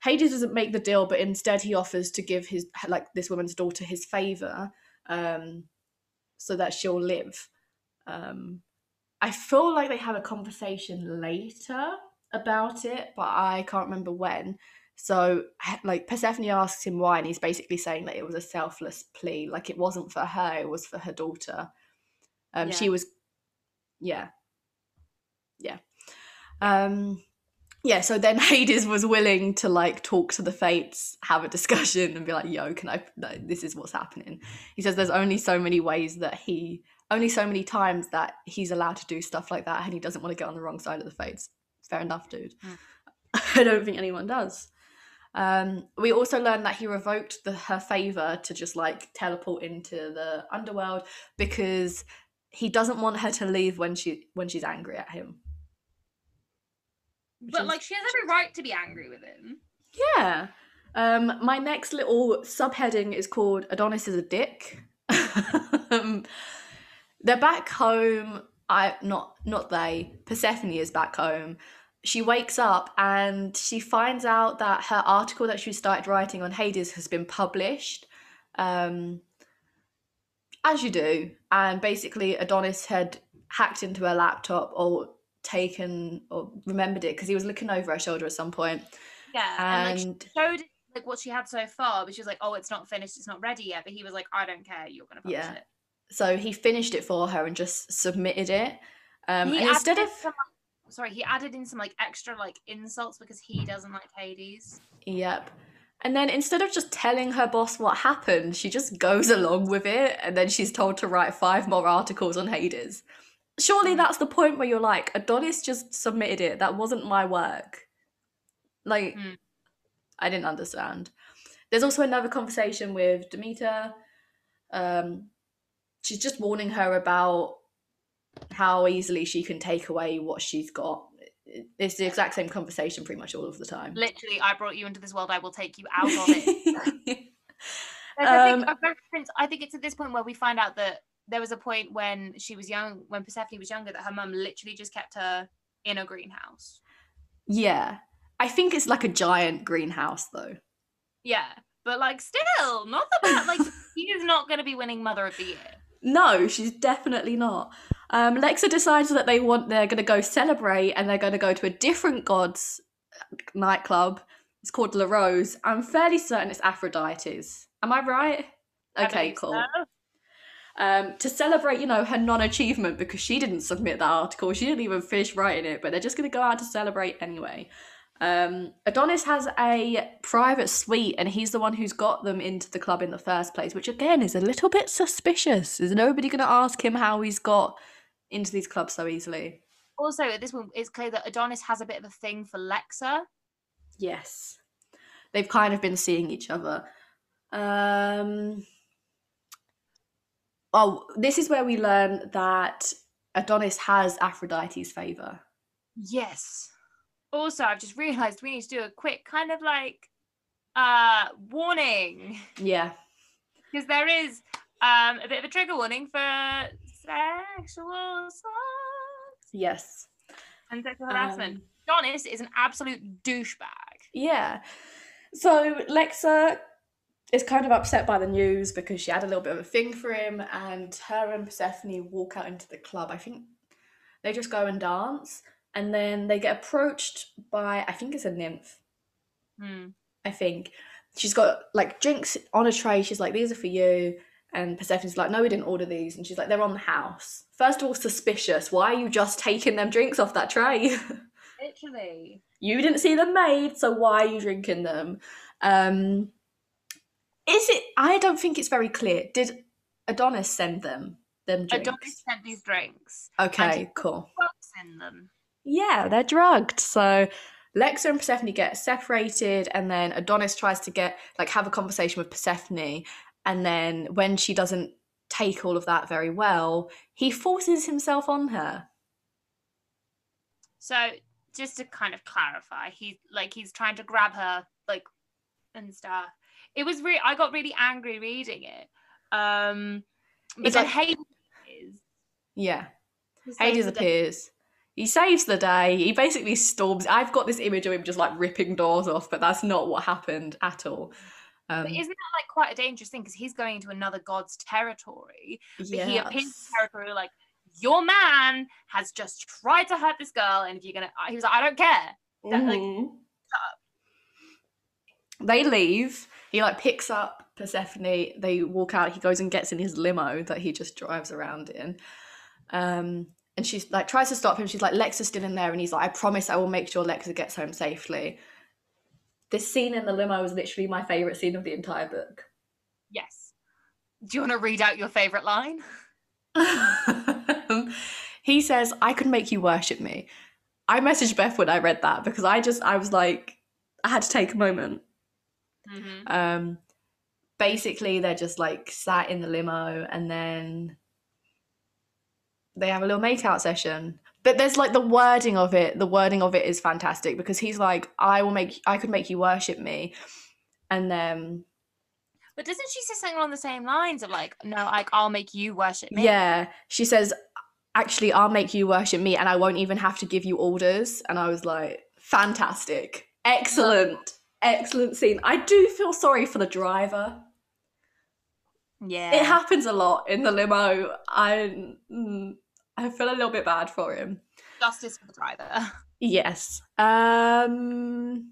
Hades doesn't make the deal, but instead he offers to give his like this woman's daughter his favor, um, so that she'll live. Um, I feel like they have a conversation later about it, but I can't remember when. So, like, Persephone asks him why, and he's basically saying that it was a selfless plea. Like, it wasn't for her, it was for her daughter. Um, Yeah. She was, yeah. Yeah. Um, yeah, so then [laughs] Hades was willing to, like, talk to the fates, have a discussion, and be like, yo, can I, this is what's happening. He says there's only so many ways that he only so many times that he's allowed to do stuff like that and he doesn't want to get on the wrong side of the fates. Fair enough, dude. Mm. [laughs] I don't think anyone does. Um, we also learned that he revoked the, her favor to just like teleport into the underworld because he doesn't want her to leave when she when she's angry at him. Which But is- like she has every right to be angry with him. Yeah. Um, my next little subheading is called Adonis is a dick. [laughs] um, they're back home. I not not they. Persephone is back home. She wakes up and she finds out that her article that she started writing on Hades has been published. Um, as you do, and basically Adonis had hacked into her laptop or taken or remembered it because he was looking over her shoulder at some point Yeah, and, and she showed like what she had so far, but she was like, "Oh, it's not finished. It's not ready yet." But he was like, "I don't care. You're gonna publish Yeah. it." So he finished it for her and just submitted it um he and instead of some, sorry, he added in some like extra like insults because he doesn't like Hades. yep and then instead of just telling her boss what happened she just goes along with it and then she's told to write five more articles on hades surely Mm. that's the point where you're like adonis just submitted it that wasn't my work like Mm. i didn't understand there's also another conversation with demeter um she's just warning her about how easily she can take away what she's got it's the exact same conversation pretty much all of the time Literally, I brought you into this world. I will take you out of it. Like, I, think, Um, I think it's at this point where we find out that there was a point when she was young, when Persephone was younger, that her mum literally just kept her in a greenhouse. yeah i think it's like a giant greenhouse though Yeah, but like still, not the bad. Like [laughs] she is not going to be winning Mother of the Year. No, she's definitely not. Um, Lexa decides that they want they're going to go celebrate and they're going to go to a different god's nightclub. It's called La Rose. I'm fairly certain it's Aphrodite's. Am I right? Okay, believe cool. so. Um, to celebrate, you know, her non-achievement because she didn't submit that article. She didn't even finish writing it, but they're just going to go out to celebrate anyway. Um, Adonis has a private suite, and he's the one who's got them into the club in the first place, which again is a little bit suspicious. Is nobody going to ask him how he's got into these clubs so easily? Also, at this point, it's clear that Adonis has a bit of a thing for Lexa. Yes, they've kind of been seeing each other. Um, oh, this is where we learn that Adonis has Aphrodite's favor. Yes. Also, I've just realised we need to do a quick kind of like uh warning Yeah, [laughs] because there is um a bit of a trigger warning for sexual assault yes. and sexual harassment. Um, Adonis is an absolute douchebag. Yeah. So Lexa is kind of upset by the news because she had a little bit of a thing for him, and her and Persephone walk out into the club. I think they just go and dance, and then they get approached by I think it's a nymph. Hmm. I think she's got like drinks on a tray. She's like, "These are for you." And Persephone's like, "No, we didn't order these." And she's like, "They're on the house." First of all, suspicious. Why are you just taking them drinks off that tray? [laughs] Literally. you didn't see them made, so why are you drinking them? Um, is it? I don't think it's very clear. Did Adonis send them them drinks? Adonis sent these drinks. Okay, cool. In them. Yeah, they're drugged. So Lexa and Persephone get separated, and then Adonis tries to get like have a conversation with Persephone, and then when she doesn't take all of that very well, he forces himself on her. So just to kind of clarify, he's like he's trying to grab her like and stuff. It was really I got really angry reading it. Um but It's then like- Hades Yeah, he saves Hades the day. appears. He saves the day. He basically storms. I've got this image of him just like ripping doors off, but that's not what happened at all. Um, But isn't that like quite a dangerous thing? Because he's going into another god's territory. But he appears in yes. territory like your man has just tried to hurt this girl, and if you're gonna, he was like, I don't care. That, like. They leave. He like picks up Persephone. They walk out. He goes and gets in his limo that he just drives around in. Um, and she's like tries to stop him. She's like, Lexa's still in there, and he's like, I promise I will make sure Lexa gets home safely. This scene in the limo is literally my favorite scene of the entire book. Yes. Do you want to read out your favorite line? [laughs] he says, I could make you worship me. I messaged Beth when I read that because I just I was like, I had to take a moment. Mm-hmm. Um, basically, they're just like sat in the limo and then they have a little makeout session. But there's like the wording of it. The wording of it is fantastic because he's like, "I will make, I could make you worship me," and then But doesn't she say something along the same lines of like, no, like I'll make you worship me? yeah, she says, "Actually, I'll make you worship me, and I won't even have to give you orders." And I was like, "Fantastic, excellent, excellent scene." I do feel sorry for the driver. Yeah. It happens a lot in the limo. I mm, I feel a little bit bad for him. Justice for the driver. Yes. Um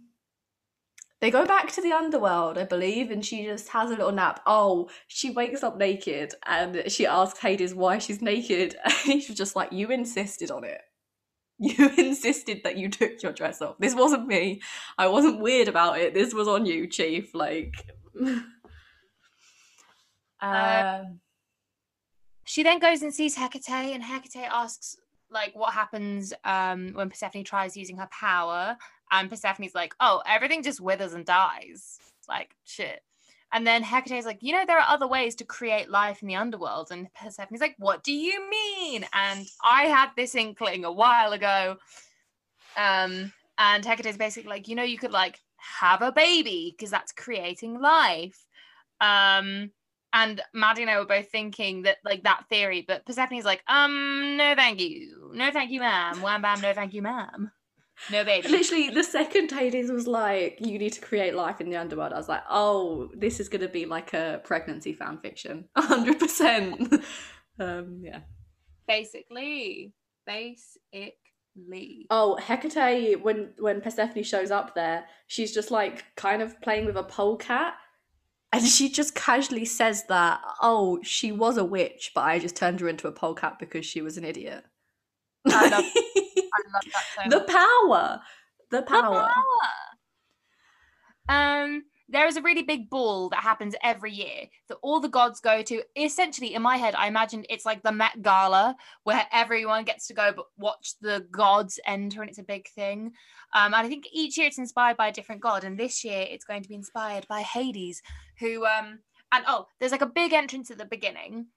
they go back to the underworld, I believe, and she just has a little nap. Oh, she wakes up naked and she asks Hades why she's naked. [laughs] And he's just like, You insisted on it. [laughs] You insisted that you took your dress off. This wasn't me. I wasn't weird about it. This was on you, Chief. Like [laughs] um She then goes and sees Hecate, and Hecate asks like what happens um when Persephone tries using her power, and Persephone's like, "Oh, everything just withers and dies." Like shit. And then Hecate's like, "You know, there are other ways to create life in the underworld." And Persephone's like, "What do you mean?" And I had this inkling a while ago. Um, and Hecate's basically like, "You know, you could like have a baby because that's creating life." Um, and Maddie and I were both thinking that like that theory, but Persephone's like, um, no, thank you, no, thank you, ma'am. Wham bam, no, thank you, ma'am. No baby. Literally, the second Hades was like, "You need to create life in the underworld," I was like, "Oh, this is gonna be like a pregnancy fan fiction, [laughs] hundred percent." Um, yeah. Basically, basically. Oh, Hecate, when when Persephone shows up there, she's just like kind of playing with a polecat, and she just casually says that, "Oh, she was a witch, but I just turned her into a polecat because she was an idiot." I love- I [laughs] love that so the much. power, the The power. Um, there is a really big ball that happens every year that all the gods go to. Essentially, in my head, I imagined it's like the Met Gala where everyone gets to go but watch the gods enter, and it's a big thing. Um, and I think each year it's inspired by a different god, and this year it's going to be inspired by Hades, who um, and oh, there's like a big entrance at the beginning.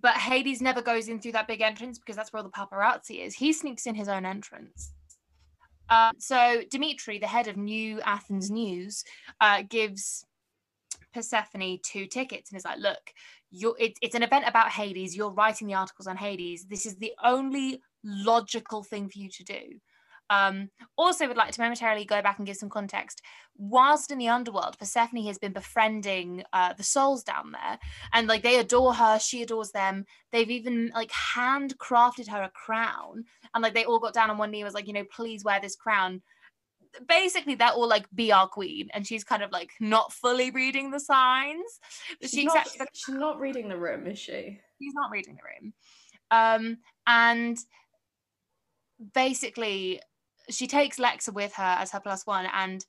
But Hades never goes in through that big entrance because that's where all the paparazzi is. He sneaks in his own entrance. Uh, so Demetri, the head of New Athens News, uh, gives Persephone two tickets and is like, "Look, you're it, it's an event about Hades. You're writing the articles on Hades. This is the only logical thing for you to do. Um, also, would like to momentarily go back and give some context. Whilst in the underworld, Persephone has been befriending uh, the souls down there, and like they adore her, she adores them. They've even like handcrafted her a crown, and like they all got down on one knee, and was like, you know, please wear this crown. Basically, they're all like, be our queen, and she's kind of like not fully reading the signs. She's she not, the she's not reading the room, is she? She's not reading the room um and basically she takes lexa with her as her plus one and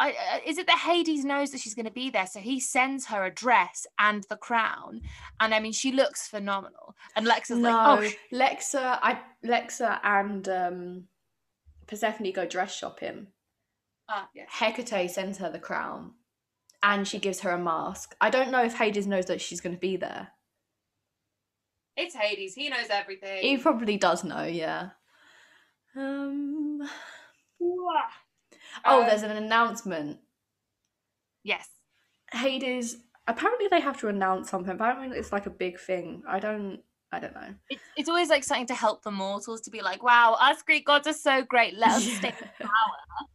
I, uh, is it that Hades knows that she's going to be there, so he sends her a dress and the crown, and I mean she looks phenomenal. And Lexa's no, like, oh, Lexa, I Lexa and um, Persephone go dress shopping. ah, yes. Hecate sends her the crown, and she gives her a mask. I don't know if Hades knows that she's going to be there. it's Hades. He knows everything. He probably does know, yeah. Um. Oh, Um, there's an announcement. yes. Hades. Apparently, they have to announce something. But I don't think it's like a big thing. I don't. I don't know. It's, it's always like something to help the mortals to be like, wow, us Greek gods are so great. Let us stay in power. [laughs]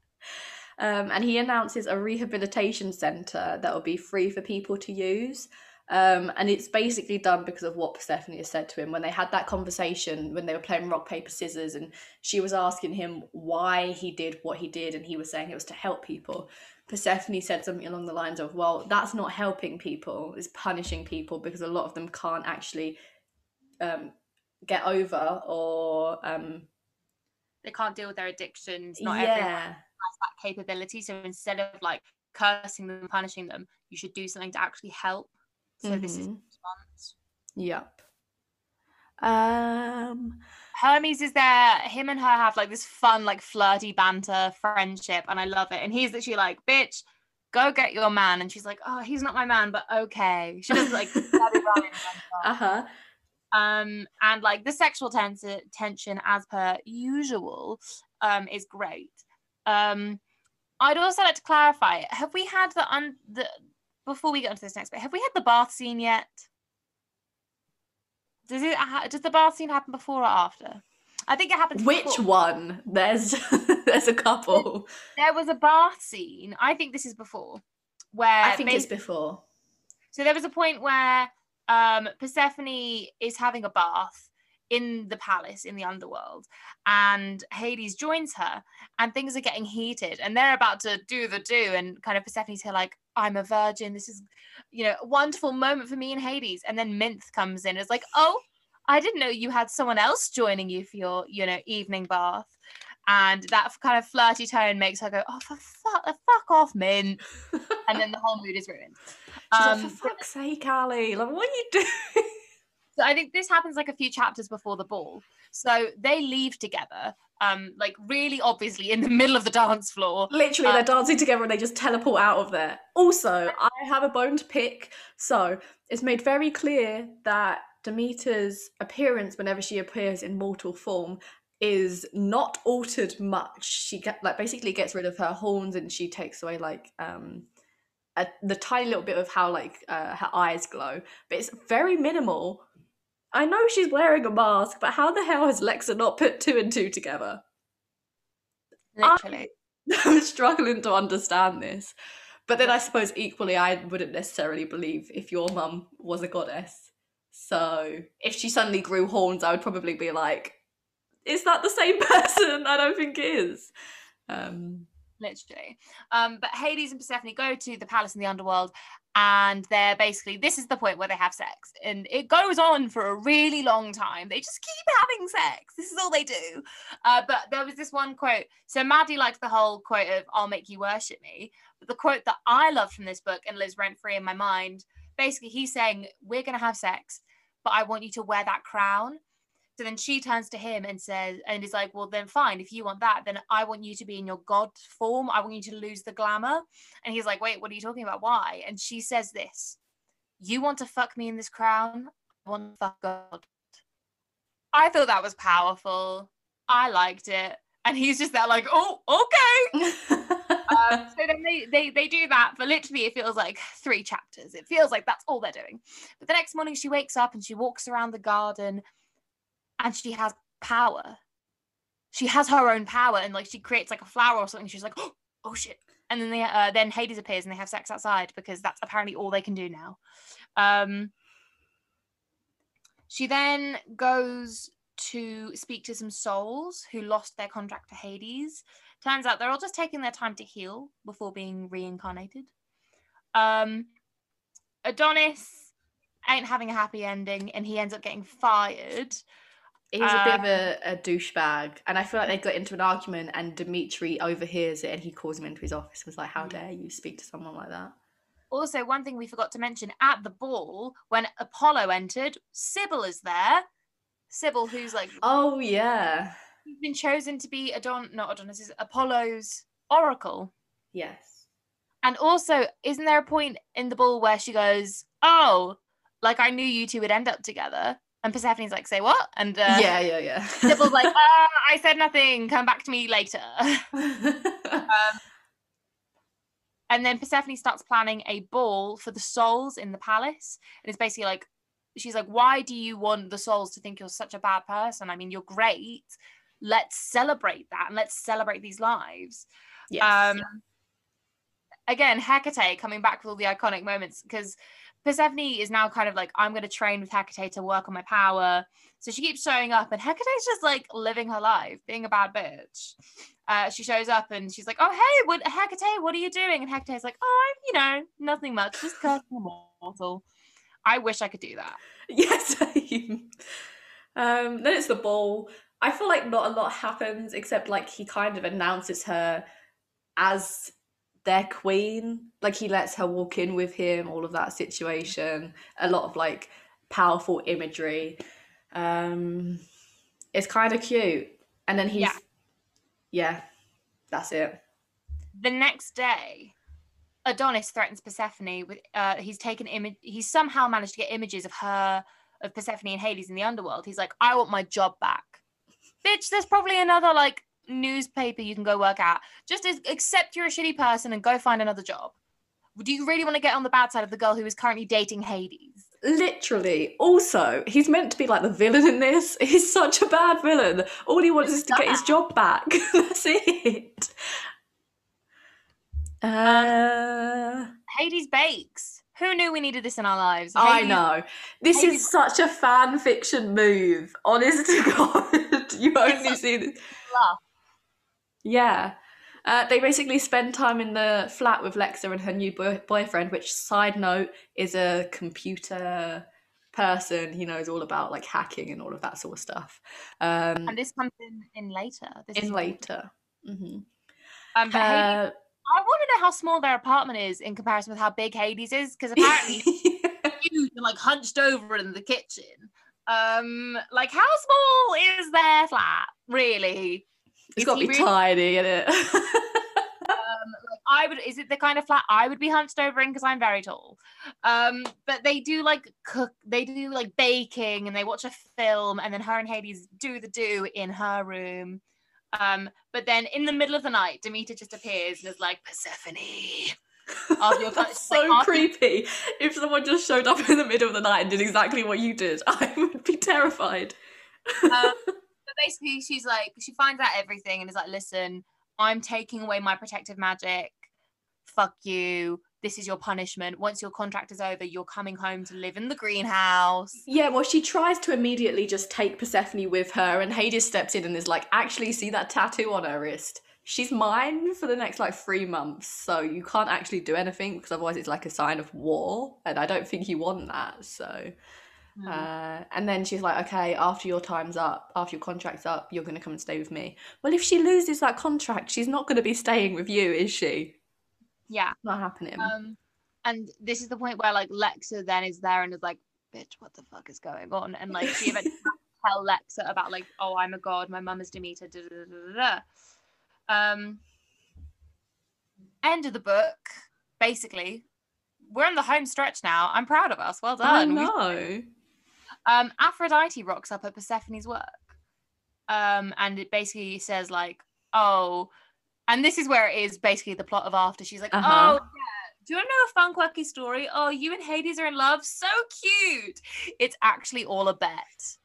Um, and he announces a rehabilitation center that will be free for people to use. Um, and it's basically done because of what Persephone has said to him when they had that conversation when they were playing rock paper scissors, and she was asking him why he did what he did, and he was saying it was to help people. Persephone said something along the lines of, "Well, that's not helping people; it's punishing people because a lot of them can't actually um, get over or um, They can't deal with their addictions. Not everyone yeah." has that capability. So instead of like cursing them, punishing them, you should do something to actually help. So this is the Mhm. Yep. Um. Hermes is there. Him and her have like this fun, like flirty banter friendship, and I love it. And he's literally like, "Bitch, go get your man," and she's like, "Oh, he's not my man, but okay." She does like [laughs] Debbie Ryan banter. Uh huh. um and like the sexual tens- tension as per usual um is great um i'd also like to clarify have we had the un the before we get into this next bit have we had the bath scene yet does it does the bath scene happen before or after i think it happens Which before. one? There's [laughs] there's a couple. there was a bath scene i think this is before where I think it's before. So there was a point where um, Persephone is having a bath in the palace in the underworld, and Hades joins her, and things are getting heated, and they're about to do the do, and kind of Persephone's here like, "I'm a virgin. This is, you know, a wonderful moment for me in Hades." And then Minthe comes in, It's like, "Oh, I didn't know you had someone else joining you for your, you know, evening bath." And that kind of flirty tone makes her go, "Oh, for fuck, the fuck off, Mint," [laughs] and then the whole mood is ruined. Um, like, for fuck's sake, Ali, like, what are you doing? So I think this happens like a few chapters before the ball. So they leave together, um, like really obviously in the [laughs] middle of the dance floor. Literally, Uh, they're dancing together and they just teleport out of there. Also, [laughs] I have a bone to pick. So it's made very clear that Demeter's appearance, whenever she appears in mortal form, is not altered much. She get like basically gets rid of her horns and she takes away like um a, the tiny little bit of how like uh, her eyes glow, but it's very minimal. I know she's wearing a mask, but how the hell has Lexa not put two and two together? Literally. I'm [laughs] struggling to understand this. But then I suppose equally, I wouldn't necessarily believe if your mum was a goddess. So if she suddenly grew horns, I would probably be like, is that the same [laughs] person? I don't think it is. Um, literally. Um, but Hades and Persephone go to the palace in the underworld, and they're basically this is the point where they have sex, and it goes on for a really long time. They just keep having sex. This is all they do. Uh, but there was this one quote. So Maddie liked the whole quote of "I'll make you worship me," but the quote that I love from this book and lives rent free in my mind. Basically, he's saying we're gonna have sex, but I want you to wear that crown. So then she turns to him and says, and is like, well, then fine. If you want that, then I want you to be in your God form. I want you to lose the glamour. And he's like, wait, what are you talking about? Why? And she says this You want to fuck me in this crown? I want to fuck God. I thought that was powerful. I liked it. And he's just there, like, oh, okay. [laughs] Um, so then they, they they do that for literally it feels like three chapters. It feels like that's all they're doing. But the next morning she wakes up and she walks around the garden and she has power. she has her own power and like she creates like a flower or something. She's like, oh, oh shit. And then they uh, then Hades appears and they have sex outside because that's apparently all they can do now. Um, she then goes to speak to some souls who lost their contract to Hades. Turns out they're all just taking their time to heal before being reincarnated. Um, Adonis ain't having a happy ending and he ends up getting fired. He's a bit of a, a douchebag, and I feel like they got into an argument, and Demetri overhears it, and he calls him into his office. and Was like, "How Mm. dare you speak to someone like that?" Also, one thing we forgot to mention at the ball when Apollo entered, Sybil is there. Sybil, who's like Oh yeah, he's been chosen to be Adon not Adonis, is Apollo's oracle. yes. And also, isn't there a point in the ball where she goes, "Oh, like I knew you two would end up together," and Persephone's like, "Say what?" And uh, yeah, yeah, yeah. Sybil's like, "Ah, [laughs] I said nothing. Come back to me later." [laughs] [laughs] and then Persephone starts planning a ball for the souls in the palace, and it's basically like, she's like, "Why do you want the souls to think you're such a bad person? I mean, you're great. Let's celebrate that and let's celebrate these lives." yes. Um, again, Hecate coming back with all the iconic moments because Persephone is now kind of like, I'm going to train with Hecate to work on my power. So she keeps showing up, and Hecate's just like living her life, being a bad bitch. Uh, she shows up and she's like, Oh, hey, what, Hecate, what are you doing? And Hecate's like, Oh, you know, nothing much, just cursing mortal. I wish I could do that. [laughs] Yes. um, then it's the ball. I feel like not a lot happens except like he kind of announces her as their queen. Like he lets her walk in with him, all of that situation. A lot of like powerful imagery. Um, it's kind of cute. And then he's, Yeah. yeah, that's it. the next day adonis threatens persephone with uh he's taken image he's somehow managed to get images of her of persephone and hades in the underworld he's like i want my job back bitch there's probably another like newspaper you can go work at just accept you're a shitty person and go find another job do you really want to get on the bad side of the girl who is currently dating hades Literally. Also, he's meant to be like the villain in this. [laughs] He's such a bad villain. All he wants is to get his job back. [laughs] That's it. Uh, hades bakes who knew we needed this in our lives I know. This Hades- is such a fan fiction move. Honest to [laughs] God. You only see this. Laugh. Yeah. Uh, they basically spend time in the flat with Lexa and her new boy- boyfriend, which, side note, is a computer person. He knows all about like hacking and all of that sort of stuff. Um, and this comes in in later this in later. hmm um, but Hades Uh, I want to know how small their apartment is in comparison with how big Hades is, because apparently it's [laughs] huge and like hunched over in the kitchen. Um, like how small is their flat? Really? It's got to be really- tiny, isn't it? [laughs] Um, like I would. Is it the kind of flat I would be hunched over in because I'm very tall? Um, but they do like cook. They do like baking, and they watch a film, and then her and Hades do the do in her room. Um, but then in the middle of the night, Demeter just appears and is like Persephone. [laughs] That's like so after- creepy. If someone just showed up in the middle of the night and did exactly what you did, [laughs] I would be terrified. Um, basically, she's like, she finds out everything and is like, listen, I'm taking away my protective magic. Fuck you. This is your punishment. Once your contract is over, you're coming home to live in the greenhouse. Yeah, well, she tries to immediately just take Persephone with her, and Hades steps in and is like, actually, see that tattoo on her wrist? She's mine for the next like three months, so you can't actually do anything because otherwise it's like a sign of war, and I don't think you want that. So, Hmm. uh, and then she's like, okay, after your time's up, after your contract's up, you're going to come and stay with me. Well, if she loses that contract, she's not going to be staying with you, is she? yeah. Not happening. Um, and this is the point where like Lexa then is there and is like, bitch, what the fuck is going on? And like she eventually [laughs] tell Lexa about like, oh, I'm a god, my mum is Demeter. Da, da, da. Um, end of the book. Basically, we're on the home stretch now. I'm proud of us. Well I done. We've- know. Um, Aphrodite rocks up at Persephone's work. Um, and it basically says like, oh, and this is where it is basically the plot of After. She's like, Uh-huh. oh do you want to know a fun quirky story? Oh, you and Hades are in love. So cute. It's actually all a bet.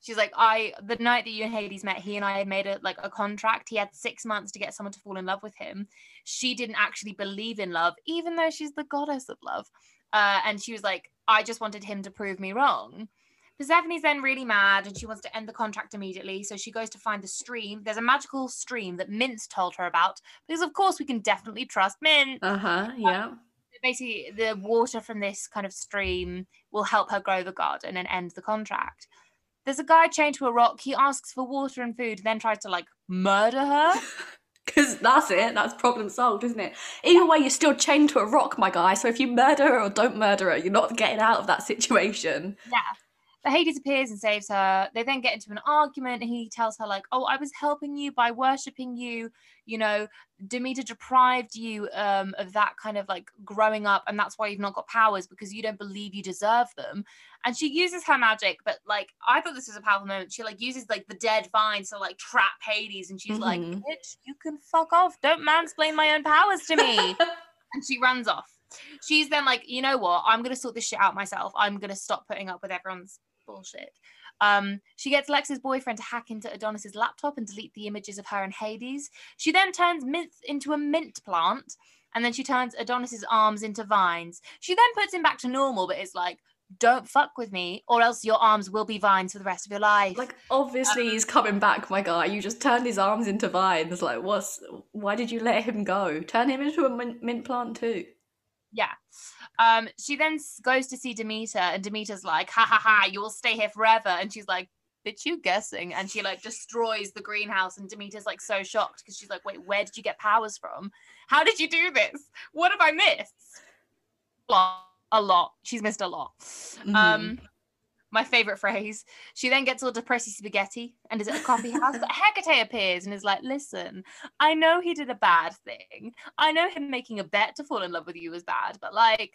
She's like, I the night that you and Hades met, he and I had made a like a contract. He had six months to get someone to fall in love with him. She didn't actually believe in love, even though she's the goddess of love. Uh, and she was like, I just wanted him to prove me wrong. Persephone's then really mad and she wants to end the contract immediately. So she goes to find the stream. There's a magical stream that Mint told her about because, of course, we can definitely trust Mint. Uh huh. Yeah. Basically, the water from this kind of stream will help her grow the garden and end the contract. There's a guy chained to a rock. He asks for water and food, then tries to like murder her. [laughs] Because that's it. That's problem solved, isn't it? Either way, you're still chained to a rock, my guy. So if you murder her or don't murder her, you're not getting out of that situation. Yeah. But Hades appears and saves her. They then get into an argument, and he tells her, like, oh, I was helping you by worshipping you. You know, Demeter deprived you um, of that kind of like growing up, and that's why you've not got powers because you don't believe you deserve them. And she uses her magic, but like, I thought this was a powerful moment. She like uses like the dead vines to like trap Hades, and she's like, Mhm. bitch, you can fuck off. Don't mansplain my own powers to me. [laughs] and she runs off. She's then like, you know what? I'm gonna sort this shit out myself. I'm gonna stop putting up with everyone's bullshit. Um, she gets Lex's boyfriend to hack into Adonis's laptop and delete the images of her and Hades. She then turns Mint into a mint plant, and then she turns Adonis's arms into vines. She then puts him back to normal, but it's like, don't fuck with me, or else your arms will be vines for the rest of your life. Like, obviously, he's coming back, my guy. You just turned his arms into vines. Like, what's? Why did you let him go? Turn him into a mint, mint plant too. Yeah. Um, she then goes to see Demeter, and Demeter's like, ha ha ha, you will stay here forever. And she's like, bitch, you guessing? And she like destroys the greenhouse, and Demeter's like so shocked because she's like, wait, where did you get powers from? How did you do this? What have I missed? A lot. A lot. She's missed a lot. Mm-hmm. Um, my favorite phrase. She then gets all depressy spaghetti and is at a coffee house. But Hecate appears and is like, listen, I know he did a bad thing. I know him making a bet to fall in love with you was bad, but like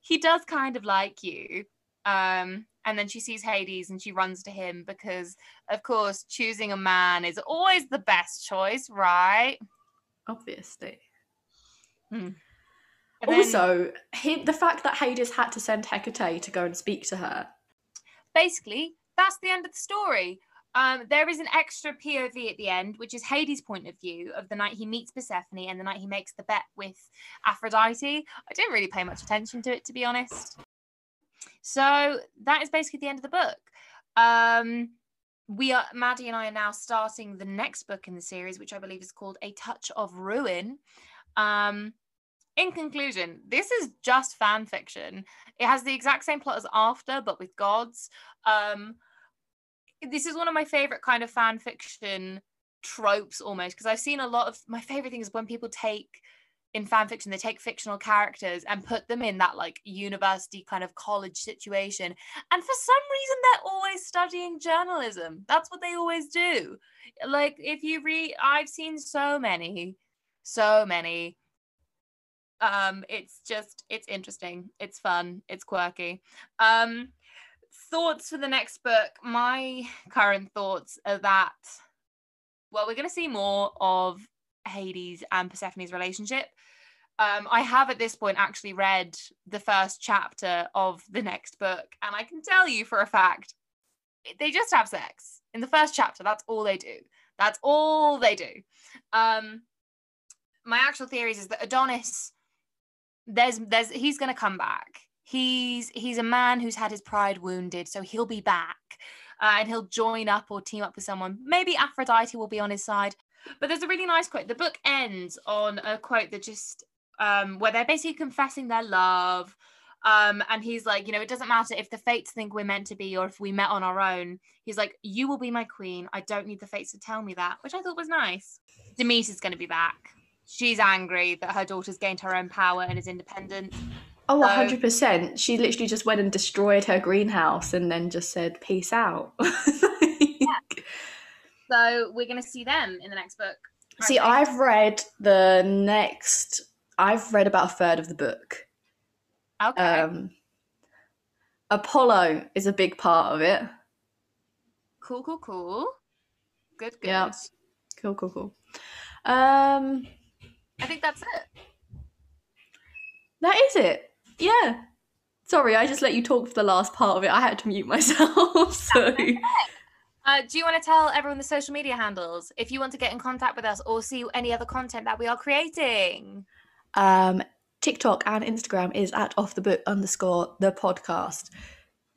he does kind of like you. Um, and then she sees Hades and she runs to him because, of course, choosing a man is always the best choice, right? obviously. Then- Also, him, the fact that Hades had to send Hecate to go and speak to her. Basically, that's the end of the story. Um, there is an extra POV at the end, which is Hades' point of view of the night he meets Persephone and the night he makes the bet with Aphrodite. I didn't really pay much attention to it, to be honest. So that is basically the end of the book. Um, we are Maddie and I are now starting the next book in the series, which I believe is called A Touch of Ruin. Um, in conclusion, this is just fan fiction. It has the exact same plot as After, but with gods. Um, this is one of my favorite kind of fan fiction tropes almost because I've seen a lot of my favorite thing is when people take in fan fiction they take fictional characters and put them in that like university kind of college situation and for some reason they're always studying journalism that's what they always do like if you read I've seen so many so many um it's just it's interesting. It's fun. It's quirky. Um thoughts for the next book? My current thoughts are that well we're going to see more of hades and persephone's relationship. Um i have at this point actually read the first chapter of the next book and i can tell you for a fact they just have sex. In the first chapter that's all they do. That's all they do. Um my actual theories is that adonis there's there's he's going to come back. He's he's a man who's had his pride wounded so he'll be back uh, and he'll join up or team up with someone. Maybe aphrodite will be on his side. But there's a really nice quote. The book ends on a quote that just um where they're basically confessing their love um and he's like you know it doesn't matter if the fates think we're meant to be or if we met on our own. He's like you will be my queen. I don't need the fates to tell me that which i thought was nice. Demeter's going to be back she's angry that her daughter's gained her own power and is independent Oh, So- 100%. She literally just went and destroyed her greenhouse and then just said, peace out. [laughs] yeah. So we're going to see them in the next book. I See. I've read the next, I've read about a third of the book. okay. Um, Apollo is a big part of it. cool, cool, cool. Good, good. Yeah. Cool, cool, cool. Um, I think that's it. that is it. Yeah. Sorry, I just let you talk for the last part of it. I had to mute [laughs] myself. So, Uh, do you want to tell everyone the social media handles if you want to get in contact with us or see any other content that we are creating? Um, TikTok and Instagram is at off the book underscore the podcast.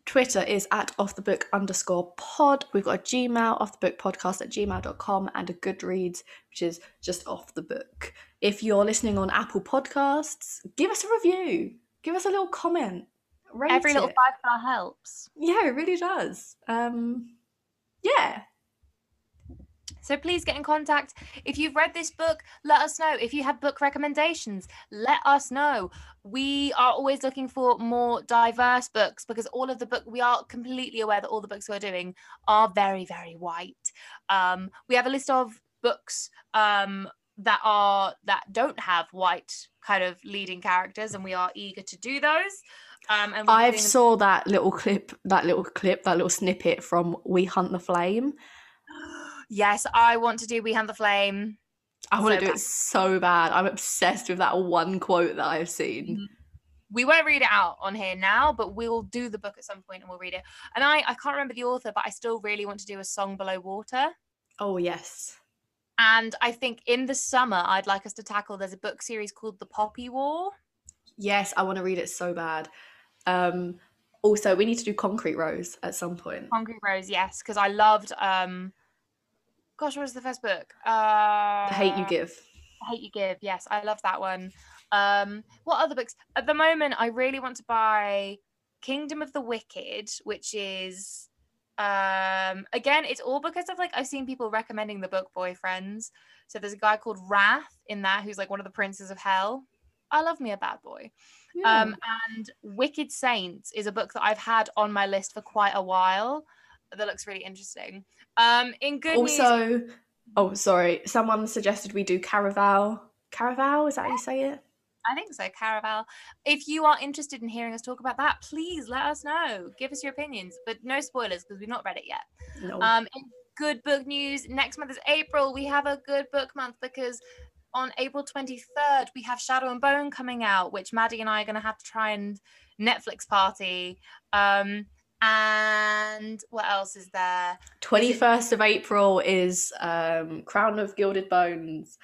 Twitter is at off the book underscore pod. We've got a Gmail, off the book podcast at gmail.com, and a Goodreads, which is just off the book. If you're listening on Apple Podcasts, give us a review, give us a little comment. Every little five star helps. Yeah, it really does. Um, yeah. So please get in contact. If you've read this book, let us know. If you have book recommendations, let us know. We are always looking for more diverse books because all of the book we are completely aware that all the books we're doing are very, very white. Um, we have a list of books um, that are that don't have white kind of leading characters, and we are eager to do those. Um, and I've doing saw that little clip, that little clip, that little snippet from We Hunt the Flame. [gasps] [gasps] [gasps] yes, I want to do We Hunt the Flame. I want So to do bad. it so bad. I'm obsessed with that one quote that I've seen. we won't read it out on here now, but we'll do the book at some point and we'll read it. And I, I can't remember the author, but I still really want to do a song below water. Oh yes. And I think in the summer, I'd like us to tackle. There's a book series called The Poppy War. Yes, I want to read it so bad. Um also we need to do Concrete Rose at some point. Concrete Rose, yes, because I loved. um Gosh, what was the first book? Uh, The Hate You Give. Hate You Give. Yes, I love that one. Um, what other books? At the moment, I really want to buy Kingdom of the Wicked, which is um again, it's all because of like I've seen people recommending the book Boyfriends. So there's a guy called Wrath in that who's like one of the princes of hell. I love me a bad boy. Yeah. Um, and Wicked Saints is a book that I've had on my list for quite a while. That looks really interesting. Um, in good news, also, oh sorry, someone suggested we do Caraval. Caraval, is that how you say it? I think so, Caraval. If you are interested in hearing us talk about that, please let us know. Give us your opinions, but no spoilers because we've not read it yet. No. Um, in good book news, next month is April. We have a good book month because on April 23rd, we have Shadow and Bone coming out, which Maddie and I are going to have to try and Netflix party. Um, and what else is there? 21st of April is um Crown of Gilded Bones.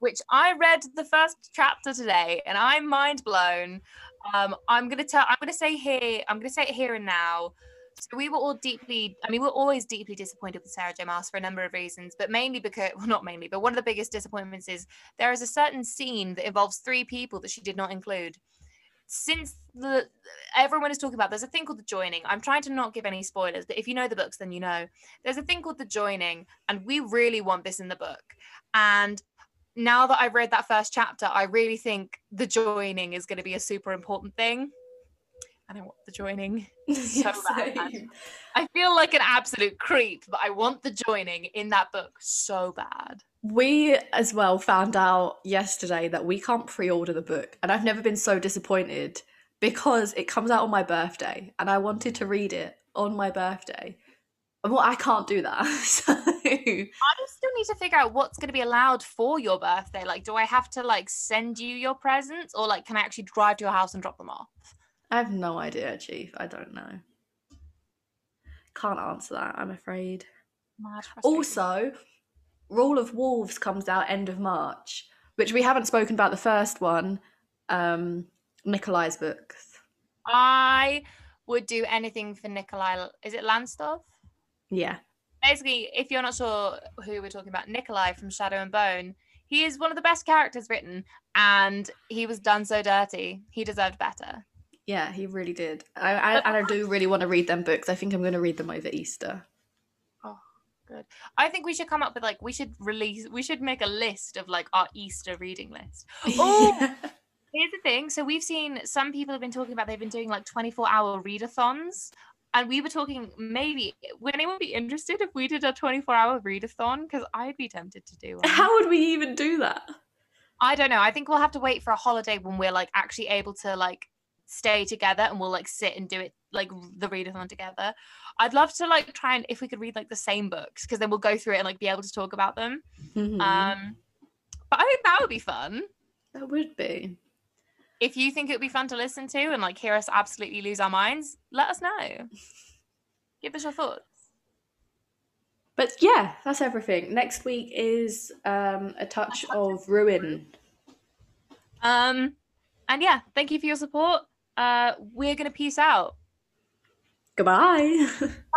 which I read the first chapter today and I'm mind blown. Um, I'm gonna tell I'm gonna say here, I'm gonna say it here and now. So we were all deeply, I mean, we're always deeply disappointed with Sarah J. Maas for a number of reasons, but mainly because, well, not mainly, but one of the biggest disappointments is there is a certain scene that involves three people that she did not include. Since the everyone is talking about, there's a thing called the joining. I'm trying to not give any spoilers, but if you know the books, then you know. There's a thing called the joining, and we really want this in the book. And now that I've read that first chapter, I really think the joining is going to be a super important thing. And I want the joining. [laughs] So bad. I feel like an absolute creep, but I want the joining in that book so bad. We as well found out yesterday that we can't pre-order the book, and I've never been so disappointed because it comes out on my birthday, and I wanted to read it on my birthday. Well, I can't do that. [laughs] So I just still need to figure out what's going to be allowed for your birthday. Like, do I have to like send you your presents, or like, can I actually drive to your house and drop them off? I have no idea, Chief. I don't know. Can't answer that, I'm afraid. Mad. Also, Rule of Wolves comes out end of March, which we haven't spoken about the first one, um, Nikolai's books. I would do anything for Nikolai. Is it Lantsov? Yeah. basically, if you're not sure who we're talking about, Nikolai from Shadow and Bone, he is one of the best characters written, and he was done so dirty. He deserved better. Yeah, he really did. I, I and I do really want to read them books. I think I'm going to read them over Easter. Oh, good. I think we should come up with like we should release. We should make a list of like our Easter reading list. [laughs] Oh! Here's the thing. So we've seen some people have been talking about they've been doing like 24 hour readathons. And we were talking maybe would anyone be interested if we did a 24 hour readathon? Because I'd be tempted to do [laughs] one. How would we even do that? I don't know. I think we'll have to wait for a holiday when we're like actually able to like stay together and we'll like sit and do it like the readathon together. I'd love to like try and if we could read like the same books because then we'll go through it and like be able to talk about them. Mhm. Um but I think that would be fun. that would be. If you think it would be fun to listen to and like hear us absolutely lose our minds, let us know. [laughs] Give us your thoughts. but yeah, that's everything. Next week is um, a touch of ruin. Um, and yeah, thank you for your support. Uh, we're gonna peace out. Goodbye. Bye. [laughs]